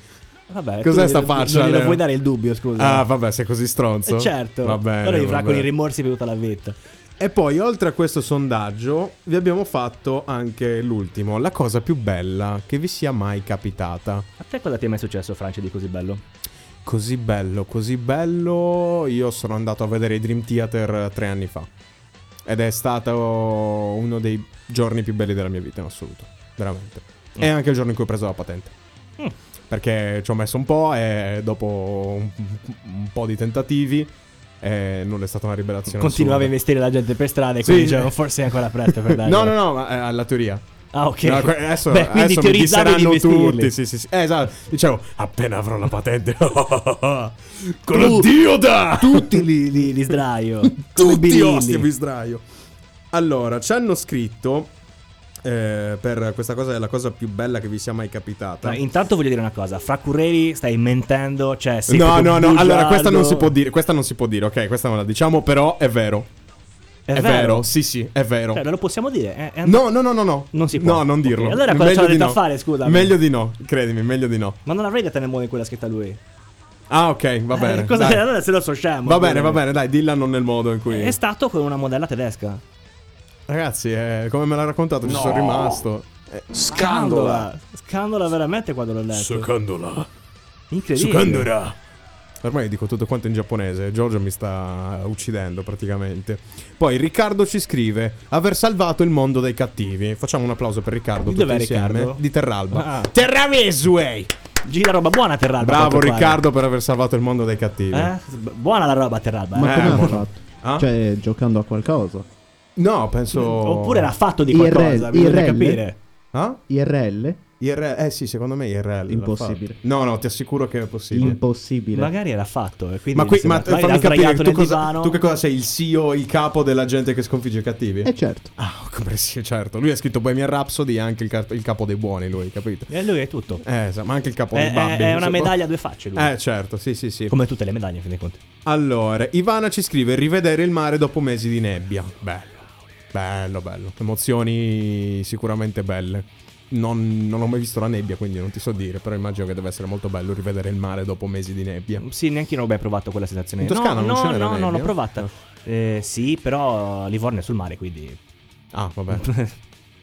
Vabbè, Cos'è sta faccia, Non glielo vuoi dare il dubbio, scusa. Ah, vabbè, sei così stronzo. Eh, certo. Va bene. Ora vivrà va con i rimorsi per tutta la vita. E poi, oltre a questo sondaggio, vi abbiamo fatto anche l'ultimo, la cosa più bella che vi sia mai capitata. A te cosa ti è mai successo, Francia, di così bello? Così bello, così bello. Io sono andato a vedere i Dream Theater tre anni fa. Ed è stato uno dei giorni più belli della mia vita in assoluto. Veramente. E anche il giorno in cui ho preso la patente. Mm. Perché ci ho messo un po' e dopo un, un po' di tentativi. E non è stata una rivelazione. Continuava a assurda. investire la gente per strada e Sì. quindi dicevano forse è ancora presto per (laughs) dare. No, no, no, ma è alla teoria. Ah, ok. No, adesso, Beh, quindi adesso mi disseranno tutti. Sì, sì, sì. Eh, esatto. Dicevo, appena avrò la patente. (laughs) Con Tu- Dio da! Tutti li, li, li sdraio. (laughs) Tutti ostia vi sdraio. Allora, ci hanno scritto eh, per questa cosa è la cosa più bella che vi sia mai capitata. No, intanto voglio dire una cosa, fra Curreri stai mentendo, cioè sei no, no, no, allora questa non si può dire, questa non si può dire, ok, questa non la diciamo, però è vero. È, È, vero? sì, sì, è vero. Cioè, lo possiamo dire. È, è No, no, no, no, no. Non si può. No, non dirlo. Ok, allora cosa di detto no. fare, scusami? Meglio di no, credimi, meglio di no. Ma non avrei detto nel modo in cui l'ha scritta lui. Ah, ok, va bene. Eh, cosa allora se lo so scemo. Va bene, va bene, dai, dilla non nel modo in cui. È stato con una modella tedesca. Ragazzi, eh, come me l'ha raccontato, ci sono rimasto. Eh, Scandola. Scandola veramente quando l'ho letto. Secondola. Incredibile. Ormai dico tutto quanto in giapponese. Giorgio mi sta uccidendo praticamente. Poi Riccardo ci scrive: Aver salvato il mondo dai cattivi. Facciamo un applauso per Riccardo. Di tutti dov'è insieme. Riccardo? Di Terralba. Ah. Terravesway! Gira roba buona Terralba. a Bravo quanto pare. Riccardo per aver salvato il mondo dai cattivi. Eh? Buona la roba Terralba. Ma eh. come ha buono. fatto? Ah? Cioè, giocando a qualcosa. No, penso. Oppure era fatto di IRL, qualcosa, bisogna IRL? capire. Ah? IRL? IRL? Eh sì, secondo me IRL. l'ha Impossibile. No, no, ti assicuro che è possibile. Impossibile. Magari era fatto. E quindi Ma, qui, ma fammi era capire, sdraiato tu nel cosa, divano. tu che cosa sei? Il CEO, il capo della gente che sconfigge i cattivi? Eh certo. Ah, come sì, certo. Lui ha scritto Bohemian Rhapsody e anche il, car- il capo dei buoni, lui, capito? E lui è tutto. Eh, sa- ma anche il capo È, dei è- è una insomma. medaglia a due facce lui. Eh, certo, sì, sì, sì. Come tutte le medaglie, in fin dei conti. Allora, Ivana ci scrive rivedere il mare dopo mesi di nebbia. Bello. Bello, bello. Emozioni sicuramente belle. Non, non ho mai visto la nebbia, quindi non ti so dire, però immagino che deve essere molto bello rivedere il mare dopo mesi di nebbia. Sì, neanche io non ho mai provato quella sensazione. In Toscana no, non no, c'è la no, no, l'ho provata. Eh, sì, però Livorno è sul mare, quindi Ah, vabbè. (laughs)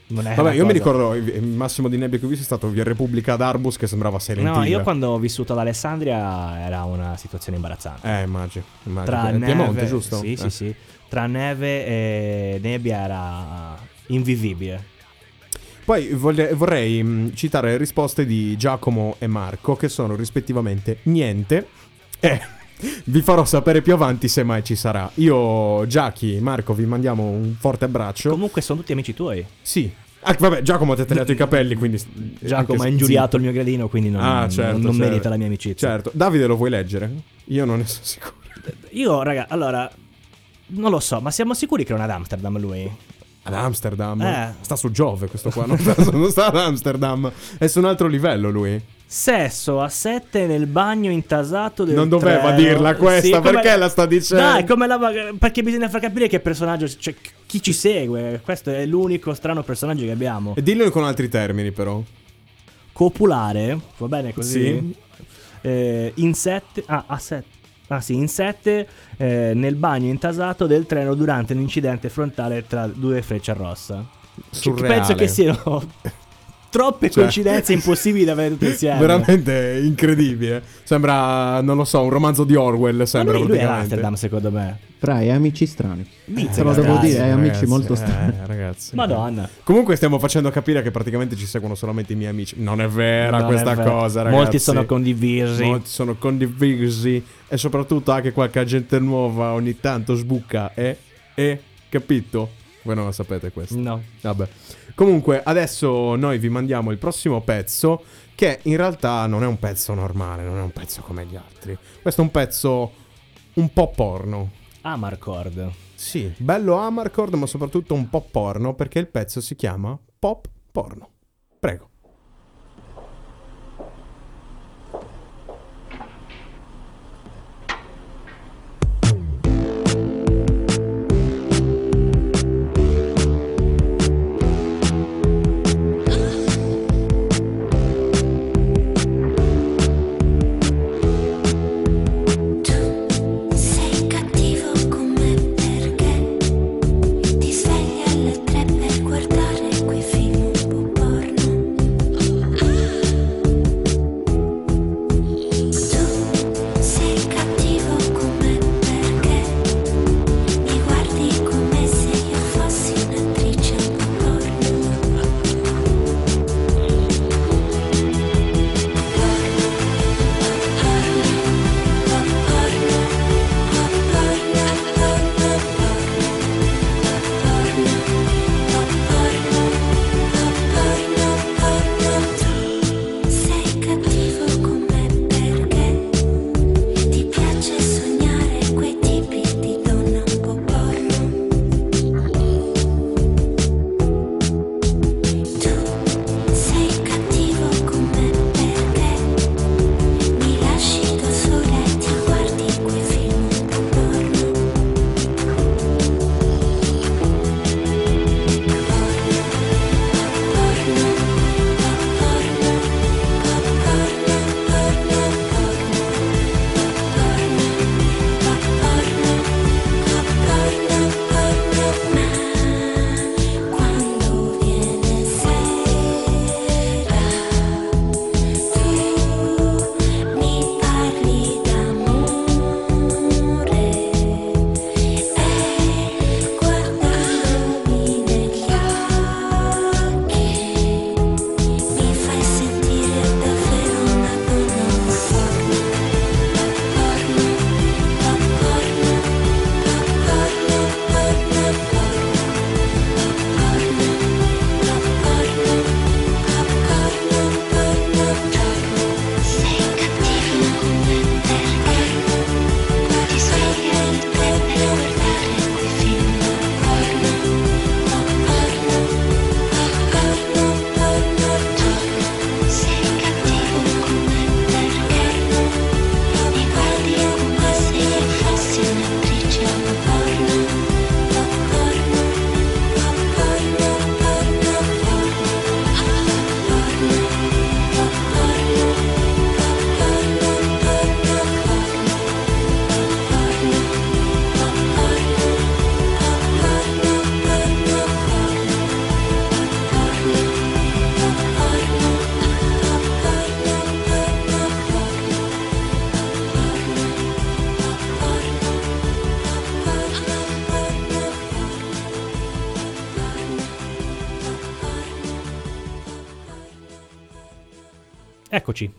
non è Vabbè, io mi ricordo il massimo di nebbia che ho visto è stato Via Repubblica ad Arbus che sembrava Silent No, io quando ho vissuto ad Alessandria era una situazione imbarazzante. Eh, immagino. immagino. Tra neve, Piemonte, giusto? Sì, Eh. sì, sì. Tra neve e nebbia era invivibile. Poi vorrei mh, citare le risposte di Giacomo e Marco, che sono rispettivamente niente e (laughs) vi farò sapere più avanti se mai ci sarà. Io, Giachi, Marco, vi mandiamo un forte abbraccio. Comunque sono tutti amici tuoi. sì. Ah, vabbè, Giacomo ti ha tagliato i capelli, quindi... Giacomo ha ingiuriato il mio gradino, quindi non, Ah, non- certo, non certo. merita la mia amicizia. Certo. Davide lo vuoi leggere? Io non ne sono sicuro. Io, raga, allora, non lo so, ma siamo sicuri che non è ad Amsterdam lui? Ad Amsterdam? Eh. Sta su Giove questo qua, non sta, non sta ad Amsterdam. È su un altro livello lui. Sesso a 7 nel bagno intasato del Non doveva treno. dirla questa, come- perché la sta dicendo? Dai, come la... perché bisogna far capire che personaggio... Cioè, chi ci segue. Questo è l'unico strano personaggio che abbiamo. E dillo con altri termini però. Copulare, va bene così? Sì. Eh, in 7... Ah, a 7. Ah sì, in 7 nel bagno intasato del treno durante l'incidente frontale tra due freccia rossa. Surreale. penso che siano (laughs) troppe Cioè- coincidenze impossibili da avere tutte (laughs) insieme. Veramente incredibile. Sembra, non lo so, un romanzo di Orwell. Ma Sembra lui, lui è. Amsterdam, secondo me. Fra, hai amici strani. Bizza, Te lo devo dire, hai amici Ragazzi, molto eh, strani. ragazzi. Madonna. Comunque stiamo facendo capire che praticamente ci seguono solamente i miei amici. Non è vera Non questa è vero. cosa, ragazzi. Molti sono condivisi. Molti sono condivisi. E soprattutto anche qualche gente nuova ogni tanto sbucca. E, e, capito? Voi non lo sapete questo. No. Vabbè. Comunque, adesso noi vi mandiamo il prossimo pezzo. Che in realtà non è un pezzo normale, non è un pezzo come gli altri. Questo è un pezzo un po' porno. Amarcord. Sì, bello Amarcord, ma soprattutto un po' porno perché il pezzo si chiama Pop Porno. Prego.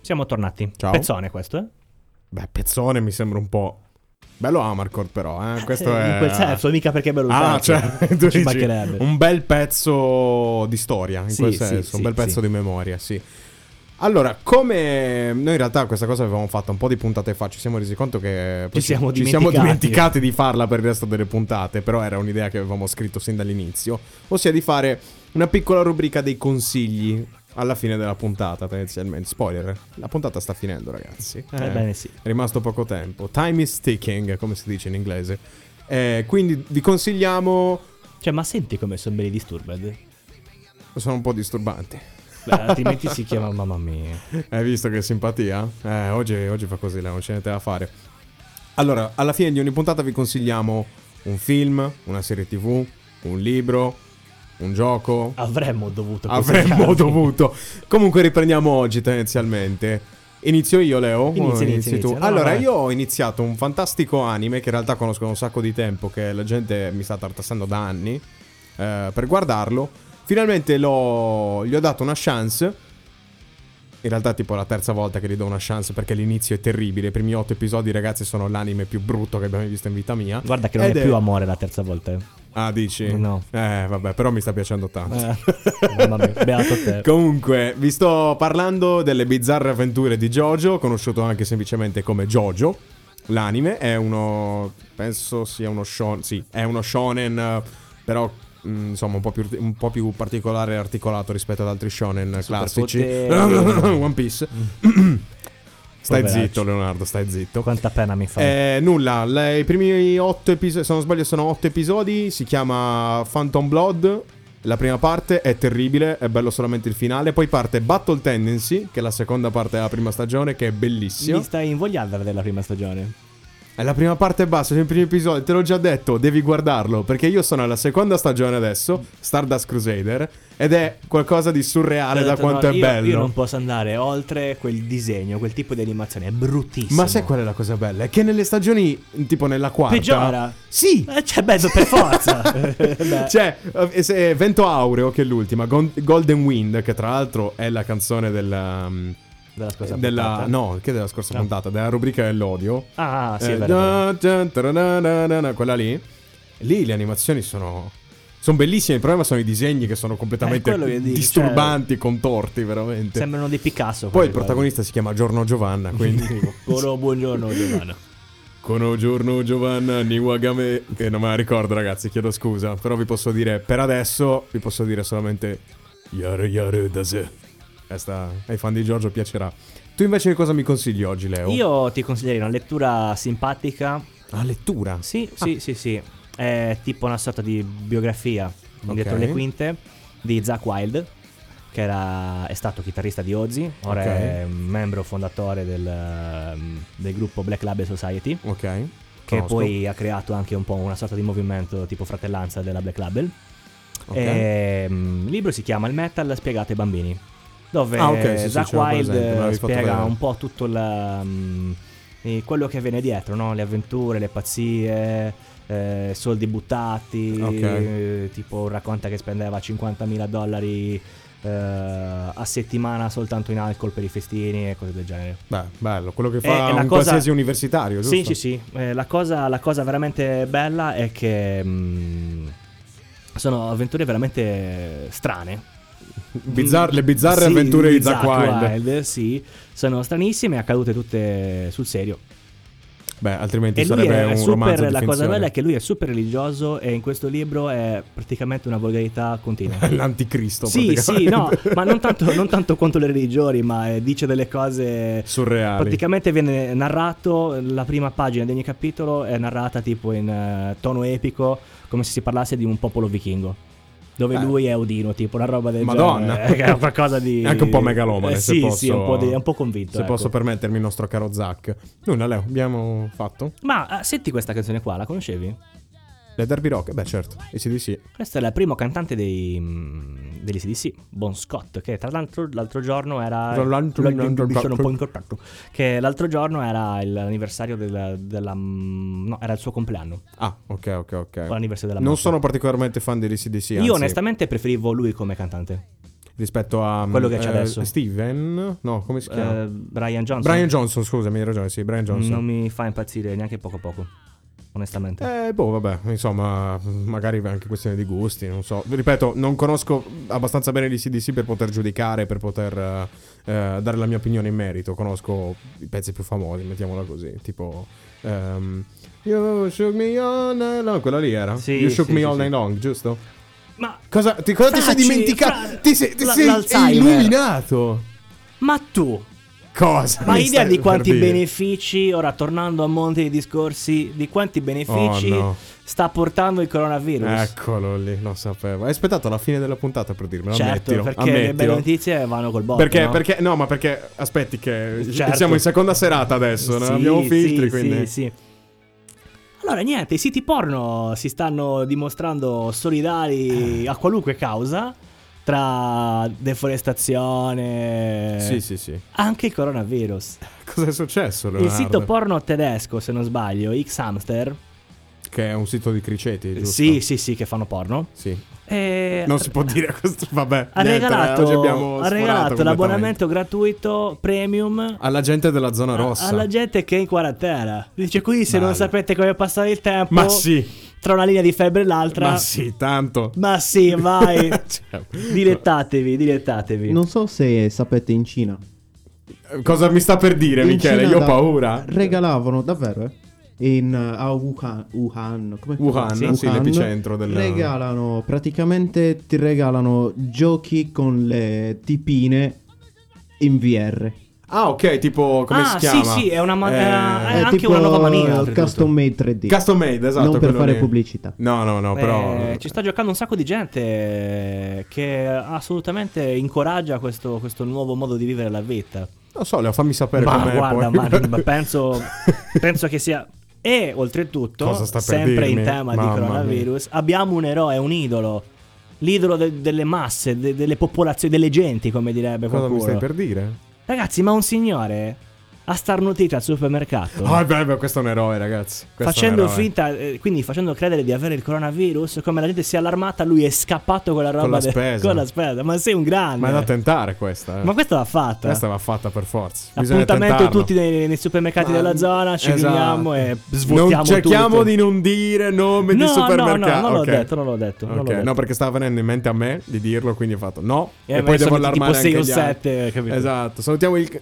Siamo tornati. Ciao. Pezzone questo, eh? Beh, pezzone mi sembra un po'. Bello Amarcord, però, eh. Questo Eh, è. In quel senso, mica perché è bello Ah, cioè, (laughs) tu Ci dici, un bel pezzo di storia, in Sì, quel senso, sì, un bel pezzo di memoria, sì. Allora, come noi in realtà questa cosa avevamo fatto un po' di puntate fa, ci siamo resi conto che Ci siamo ci siamo dimenticati di farla per il resto delle puntate, però era un'idea che avevamo scritto sin dall'inizio, ossia di fare una piccola rubrica dei consigli alla fine della puntata, tendenzialmente. Spoiler, la puntata sta finendo, ragazzi. Eh, Ebbene sì. È rimasto poco tempo. Time is ticking, come si dice in inglese. Eh, quindi vi consigliamo. Cioè, ma senti come sono belli Disturbed? Sono un po' disturbanti. Beh, altrimenti si chiama mamma mia. (laughs) Hai visto che simpatia? Eh, oggi, oggi fa così, là, non c'è niente da fare. Allora, alla fine di ogni puntata vi consigliamo un film, una serie tv, un libro, un gioco. Avremmo dovuto Avremmo (laughs) dovuto. Comunque riprendiamo oggi tendenzialmente. Inizio io, Leo? Inizia, O inizia, tu? No, allora, vai. io ho iniziato un fantastico anime che in realtà conosco da un sacco di tempo, che la gente mi sta tartassando da anni eh, per guardarlo. Finalmente l'ho, gli ho dato una chance. In realtà, tipo la terza volta che gli do una chance perché l'inizio è terribile. I primi otto episodi, ragazzi, sono l'anime più brutto che abbiamo mai visto in vita mia. Guarda che non Ed è più amore la terza volta. Eh. Ah, dici? No. Eh, vabbè, però mi sta piacendo tanto. Eh, mia, beato te. (laughs) Comunque, vi sto parlando delle bizzarre avventure di Jojo, conosciuto anche semplicemente come Jojo. L'anime è uno. Penso sia uno shonen. Sì, è uno shonen, eh, però. mm, Insomma, un po, più, un po' più particolare e articolato rispetto ad altri shonen classici. Superpoteri. (clears throat) One Piece. (clears throat) stai Poveraccio. zitto, Leonardo, stai zitto. Quanta pena mi fa. Eh, nulla, le- i primi otto episodi, se non sbaglio sono otto episodi, si chiama Phantom Blood. La prima parte è terribile, è bello solamente il finale. Poi parte Battle Tendency, che è la seconda parte della prima stagione, che è bellissima. Mi stai invogliando a vedere la prima stagione. È la prima parte e basta, sono i primi episodi, te l'ho già detto, devi guardarlo, perché io sono alla seconda stagione adesso, Stardust Crusader, ed è qualcosa di surreale Ho da detto, quanto no, è io- bello. Io non posso andare oltre quel disegno, quel tipo di animazione. È bruttissimo. Ma sai qual è la cosa bella? È che nelle stagioni, tipo nella quarta... Peggiora. Sì! Eh, cioè, beh, per forza. (laughs) Cioè, eh, se Vento Aureo, che è l'ultima, Golden Wind, che tra l'altro è la canzone della. Della scorsa della puntata. no, che della scorsa No. puntata, della rubrica dell'odio. Ah, sì, Eh, è vero. vero. da- da- quella lì. Lì le animazioni sono. Sono bellissime. Il problema sono i disegni che sono completamente Eh, dico, disturbanti, contorti, veramente. Sembrano dei Picasso. Poi il protagonista si chiama Giorno Giovanna. Quindi. (laughs) Coro, (laughs) buongiorno, Giovanna. Kono Giorno Giovanna Niwagame. Che non me la ricordo, ragazzi, chiedo scusa. Però vi posso dire, per adesso, vi posso dire solamente. Yare Yare Dase. Questa ai fan di Giorgio piacerà. Tu invece che cosa mi consigli oggi, Leo? Io ti consiglierei una lettura simpatica. Ah, lettura. Sì, sì, sì, sì. È tipo una sorta di biografia dietro Ok. le quinte di Zack Wild, che era, è stato chitarrista di Ozzy, ora Ok. è membro fondatore del, del gruppo Black Label Society, Ok. che Conosco. poi ha creato anche un po' una sorta di movimento tipo fratellanza della Black Label. Ok. Ehm, il libro si chiama Il metal spiegato ai bambini. Dove Ah, ok, sì, sì, Zack l'ho Wild eh, spiega un po' tutto il, mm, eh, quello che viene dietro, no? le avventure, le pazzie, eh, soldi buttati. Ok. eh, tipo racconta che spendeva 50.000 dollari eh, a settimana soltanto in alcol per i festini e cose del genere. Beh, bello. Quello che Eh, fa è la un cosa- qualsiasi universitario, giusto? Sì, sì, sì. La, cosa, la cosa veramente bella è che mm, sono avventure veramente strane. Bizzar- le bizzarre Sì, avventure di Zack Zack Wild. Sì, sono stranissime e accadute tutte sul serio. Beh, altrimenti E sarebbe un romanzo super, di la cosa bella è che lui è super religioso e in questo libro è praticamente una volgarità continua. (laughs) L'anticristo, Sì, sì, no, ma non tanto, non tanto contro le religioni, ma eh, dice delle cose Surreali. Praticamente viene narrato, la prima pagina di ogni capitolo è narrata tipo in eh, tono epico, come se si parlasse di un popolo vichingo. Dove Eh. lui è Odino, tipo una roba del Madonna. genere. Che è qualcosa di. È anche un po' megalomane, Eh, se sì, posso- sì, è un po', di- è un po' convinto. Se ecco. posso permettermi il nostro caro Zack. Nulla, Leo, abbiamo fatto? Ma eh, senti questa canzone qua, la conoscevi? Le Derby Rock? Beh, certo. Sì. Questa è la prima cantante dei, mm, degli CDC, Bon Scott, che tra l'altro l'altro giorno era... Tra l'altro- Mi sono un po' incortato. Che l'altro giorno era l'anniversario della, della... mm, No, era il suo compleanno. Ah, ok, ok, ok. L'anniversario della Non morte. sono particolarmente fan degli CDC. Io onestamente preferivo lui come cantante. rispetto a Quello che c'è eh, adesso. Steven, no, come si chiama? Eh, Brian Johnson. Brian Johnson, scusami, hai ragione, sì, Brian Johnson. Non mi fa impazzire neanche poco poco. Onestamente. Eh, boh, vabbè, insomma, magari è anche questione di gusti, non so. Ripeto, non conosco abbastanza bene di CDC per poter giudicare, per poter eh, eh, dare la mia opinione in merito. Conosco i pezzi più famosi, mettiamola così, tipo... ehm, you shook me all night long, quella lì era? Sì, you shook sì, me sì, all night long, giusto? Ma, Cosa, ti, cosa ti sei dimenticato? fra- ti sei, ti la- sei illuminato. ma tu, Cosa? ma mi hai idea stai di quanti dire? benefici, ora tornando a monte di discorsi, di quanti benefici Oh, no. sta portando il coronavirus? Eccolo lì, lo sapevo. Hai aspettato la fine della puntata per dirmelo, certo, ammettilo, perché le belle ammettilo. notizie vanno col botto. Perché, no? perché, no, ma perché, aspetti che Certo. siamo in seconda serata adesso, Sì, abbiamo filtri, sì, quindi... Sì, sì. Allora, niente, i siti porno si stanno dimostrando solidari a qualunque causa, tra deforestazione, Sì, sì, sì. anche il coronavirus. (laughs) Cosa è successo, Il Leonardo? sito porno tedesco, se non sbaglio, X-Hamster, Che è un sito di criceti, giusto? sì, sì, sì, che fanno porno, Sì. e Non si può dire questo, vabbè. (laughs) ha niente, regalato, ha regalato l'abbonamento gratuito premium Alla gente della zona rossa. alla gente che è in quarantena. Dice qui se non Bello. sapete come passare il tempo, Ma sì, tra una linea di febbre e l'altra. ma sì, tanto. Ma sì, vai. (laughs) Cioè, dilettatevi, dilettatevi. Non so se sapete in Cina. Cosa mi sta per dire, In Michele? Cina Io ho da- paura. Regalavano davvero, eh? In uh, a Wuhan, Wuhan, come Wuhan, sì, l'epicentro del- Regalano praticamente ti regalano giochi con le tipine in VR. Ah, ok, tipo, come ah, si chiama? sì, sì, è una ma- Eh, eh, È anche tipo una nuova mania, oltretutto. custom made 3D. Custom made, esatto. non per fare lì. pubblicità. No, no, no, però... Eh, ci sta giocando un sacco di gente che assolutamente incoraggia questo, questo nuovo modo di vivere la vita. Non so, Leo, fammi sapere Ma com'è guarda, poi. ma, penso, (laughs) penso che sia. E oltretutto, Cosa sempre in dirmi? tema Mamma di coronavirus, abbiamo un eroe, un idolo. L'idolo de- delle masse, de- delle popolazioni, delle genti, come direbbe Cosa mi qualcuno. stai per dire? Ragazzi, ma un signore ha starnutito al supermercato. Ah, beh, beh, questo è un eroe, ragazzi. Questo Facendo eroe. finta, eh, quindi facendo credere di avere il coronavirus, come la gente si è allarmata, lui è scappato con la roba Con la de- spesa. con la spesa. Ma sei un grande. Ma è da tentare questa, eh. Ma questa va fatta. Questa va fatta per forza. Bisogna Appuntamento tentarlo. tutti nei, nei supermercati Ma- della zona, ci esatto. riuniamo e svuotiamo Non cerchiamo tutto. di non dire nome No, di supermercato. no, no, non l'ho Ok. detto, non l'ho detto, non l'ho detto. no, perché stava venendo in mente a me di dirlo, quindi ho fatto no. E E, poi devo allarmare tipo sei anche o gli altri. sette, capito? Esatto. Salutiamo il.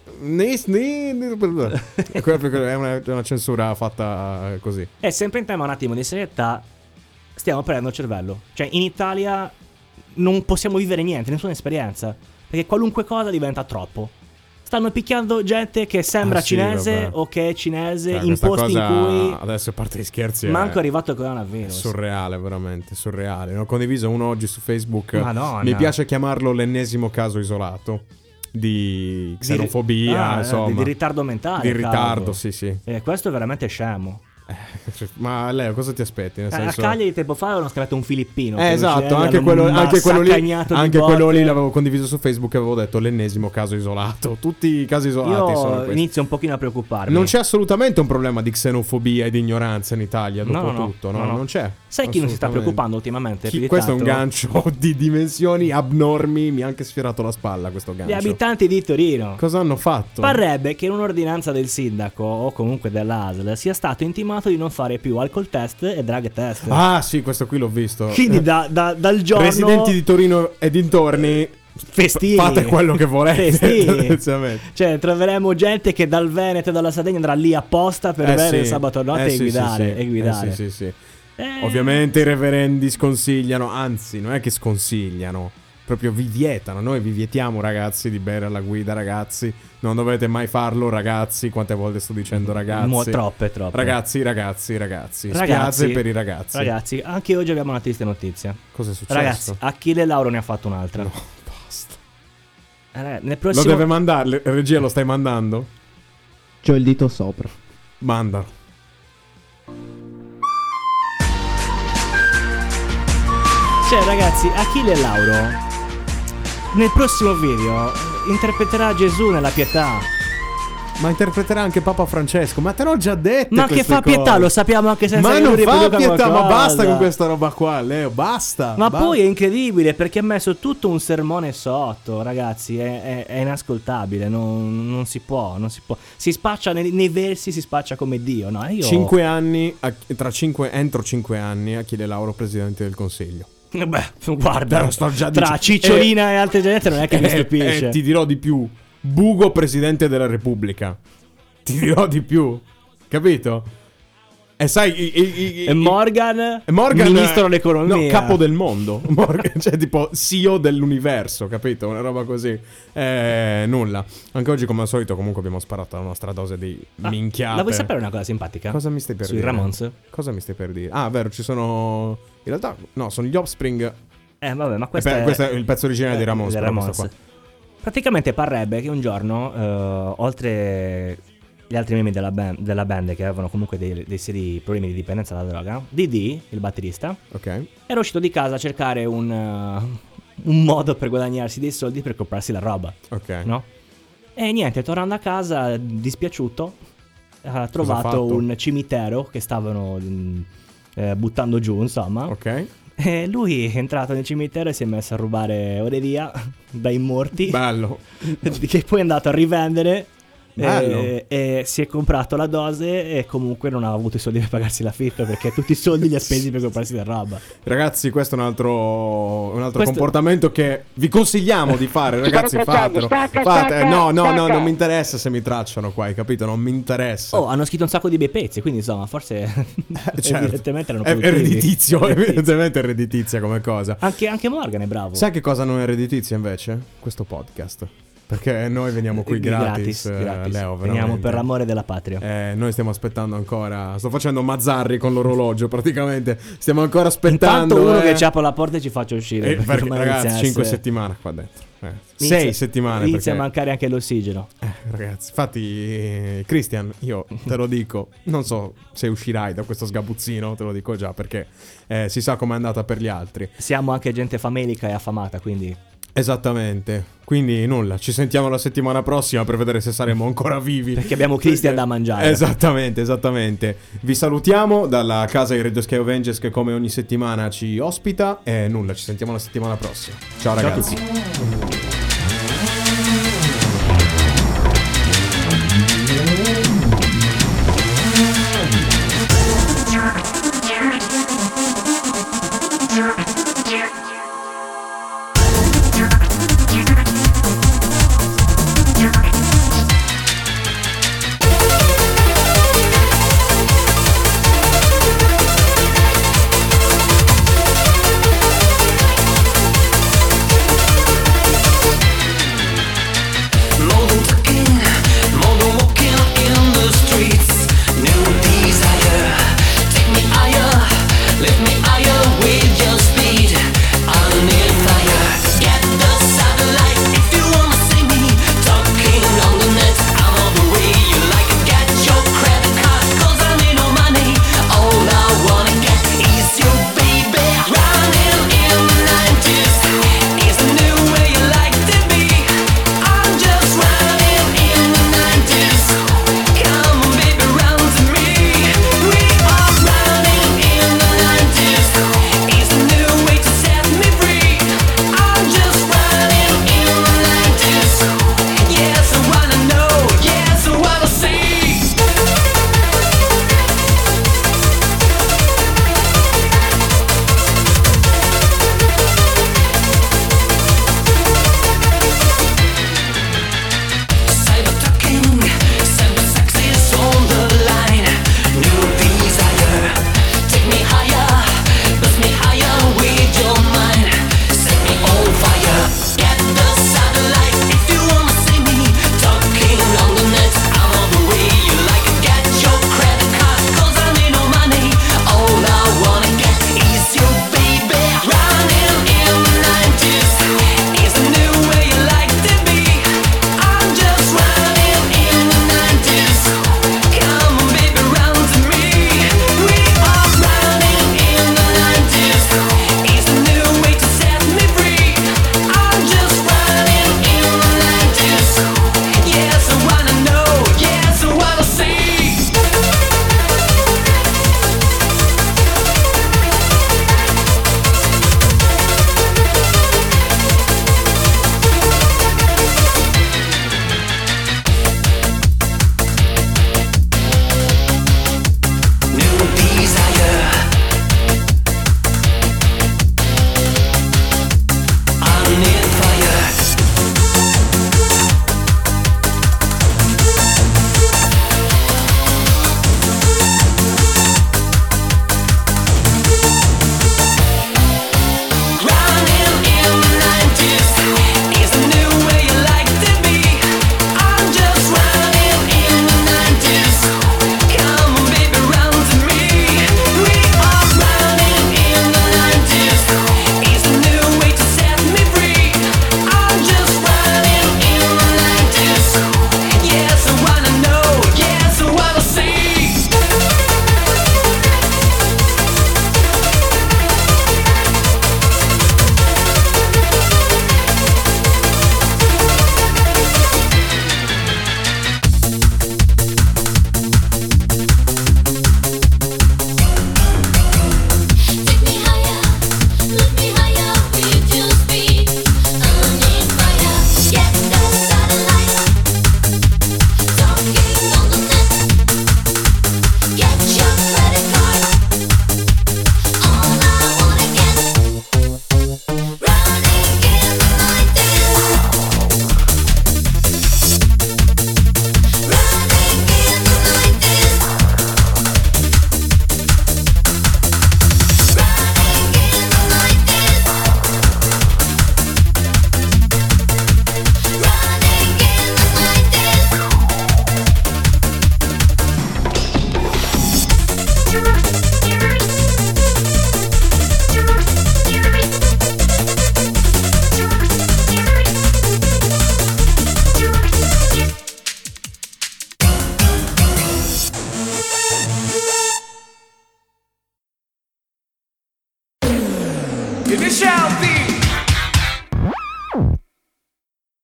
(laughs) Quella è una, è una censura fatta così. E sempre in tema un attimo di serietà, stiamo perdendo il cervello. Cioè, in Italia non possiamo vivere niente, nessuna esperienza. Perché qualunque cosa diventa troppo. Stanno picchiando gente che sembra Ah, sì, cinese vabbè. o che è cinese Cioè, in posti in cui Adesso a parte gli scherzi. manco è è arrivato il è coronavirus. surreale, veramente. Surreale. Ne ho condiviso uno oggi su Facebook. Madonna. Mi piace chiamarlo l'ennesimo caso isolato di xenofobia. Ah, insomma. di, di ritardo mentale. Di cavolo. ritardo, sì, sì. E questo è veramente scemo. Ma Leo, cosa ti aspetti? Nel Eh, senso... A Cagliari tempo fa avevano scritto un filippino. Eh, esatto, anche quello, anche quello lì, anche quello lì l'avevo condiviso su Facebook e avevo detto l'ennesimo caso isolato. (laughs) Tutti i casi isolati sono Io questi. inizio un pochino a preoccuparmi. Non c'è assolutamente un problema di xenofobia e di ignoranza in Italia, dopo No, no, tutto, no, no. Non c'è. Sai chi non si sta preoccupando ultimamente? Chi- questo è un tanto? gancio (laughs) di dimensioni abnormi. Mi ha anche sfiorato la spalla questo Gli gancio. abitanti di Torino. Cosa hanno fatto? Parrebbe che in un'ordinanza del sindaco o comunque dell'ASL sia stato intimato di non fare più alcol test e drug test. Ah, sì, questo qui l'ho visto. Quindi Eh, da- da- dal giorno Residenti di Torino e dintorni, festini. fate quello che volete. (laughs) Cioè, troveremo gente che dal Veneto e dalla Sardegna andrà lì apposta per Eh, avere sì. il sabato notte Eh, e sì, guidare. sì. E guidare. Eh, sì, sì, sì. Eh, Ovviamente i reverendi sconsigliano, anzi, non è che sconsigliano, proprio vi vietano. Noi vi vietiamo, ragazzi, di bere alla guida, ragazzi. Non dovete mai farlo, ragazzi. Quante volte sto dicendo ragazzi? Mo- troppe, troppe. Ragazzi, ragazzi, ragazzi. Ragazzi, Spiazze per i ragazzi. Ragazzi, anche oggi abbiamo una triste notizia. Cosa è successo? Ragazzi, Achille Lauro ne ha fatto un'altra. No, basta. Eh, nel Lo prossimo deve mandare, regia lo stai mandando? C'ho il dito sopra. Mandalo. Cioè, ragazzi, Achille Lauro nel prossimo video interpreterà Gesù nella pietà. Ma interpreterà anche Papa Francesco. Ma te l'ho già detto. Ma che fa pietà, lo sappiamo anche senza Ma non fa pietà, ma qualcosa. basta con questa roba qua, Leo. Basta. Ma ba- poi è incredibile perché ha messo tutto un sermone sotto, ragazzi. È, è- è inascoltabile. Non, non si può, non si può. Si spaccia nei, nei versi, si spaccia come Dio. No, io. Cinque anni, tra cinque, entro cinque anni, Achille Lauro, presidente del consiglio. Beh, guarda, Lo sto già tra. Cicciolina e altre gente non è che mi Eh, stupisce. eh, ti dirò di più. Bugo, presidente della Repubblica. Ti dirò di più. Capito? E sai, i- i- E Morgan, Morgan ministro eh, dell'economia. No, capo del mondo. (laughs) Morgan, cioè tipo CEO dell'universo, capito? Una roba così. Eh, nulla. Anche oggi, come al solito, comunque abbiamo sparato la nostra dose di Ah, minchiate. La vuoi sapere una cosa simpatica? Cosa mi stai per Sui dire? Ramones? Cosa mi stai per dire? Ah, vero, ci sono. In realtà, no, sono gli Offspring. Eh, vabbè, ma Eh, questo, è, questo è il pezzo originale eh, di Ramones. Ramones. questo Praticamente parrebbe che un giorno, eh, oltre gli altri membri della band, della band che avevano comunque dei, dei seri problemi di dipendenza dalla droga, Didi, il batterista, qua. Ok. era uscito di casa a cercare un, eh, un modo per guadagnarsi dei soldi per comprarsi la roba, Ok. no? E niente, tornando a casa, dispiaciuto, ha trovato un cimitero che stavano mm, eh, buttando giù, insomma. Ok. E lui è entrato nel cimitero e si è messo a rubare oreria (laughs) dai morti. Bello. (laughs) che poi è andato a rivendere. Bello. E, e si è comprato la dose e comunque non ha avuto i soldi per pagarsi l'affitto perché tutti i soldi li ha spesi per comprarsi la roba. Ragazzi, questo è un altro, un altro Questo- comportamento che vi consigliamo di fare. Ragazzi, fatelo. Fate. eh, No, no, no, non mi interessa se mi tracciano qua, hai capito? Non mi interessa. Oh, hanno scritto un sacco di bei pezzi, quindi insomma, forse (laughs) Certo. evidentemente erano è, è produttivi. redditizio, Redditizio. evidentemente è redditizia come cosa. Anche, anche Morgan è bravo. Sai che cosa non è redditizia invece? Questo podcast. Perché noi veniamo qui gratis, eh, gratis. Leo, Veniamo per l'amore della patria. Eh, noi stiamo aspettando ancora. Sto facendo Mazzarri con l'orologio, (laughs) praticamente. Stiamo ancora aspettando. Intanto uno eh. che ci apre la porta e ci faccia uscire. Eh, perché, ormai ragazzi, a 5 essere- settimane qua dentro. Eh, inizia- 6 settimane. Inizia perché... a mancare anche l'ossigeno. Eh, ragazzi, infatti, Christian, io te lo dico, non so se uscirai da questo sgabuzzino, te lo dico già, perché eh, si sa com'è andata per gli altri. Siamo anche gente famelica e affamata, quindi Esattamente. Quindi nulla, ci sentiamo la settimana prossima per vedere se saremo ancora vivi. Perché abbiamo Christian da mangiare. Esattamente, esattamente. Vi salutiamo dalla casa di Radio Sky Avengers che come ogni settimana ci ospita e nulla, ci sentiamo la settimana prossima. Ciao Ciao ragazzi. tutti.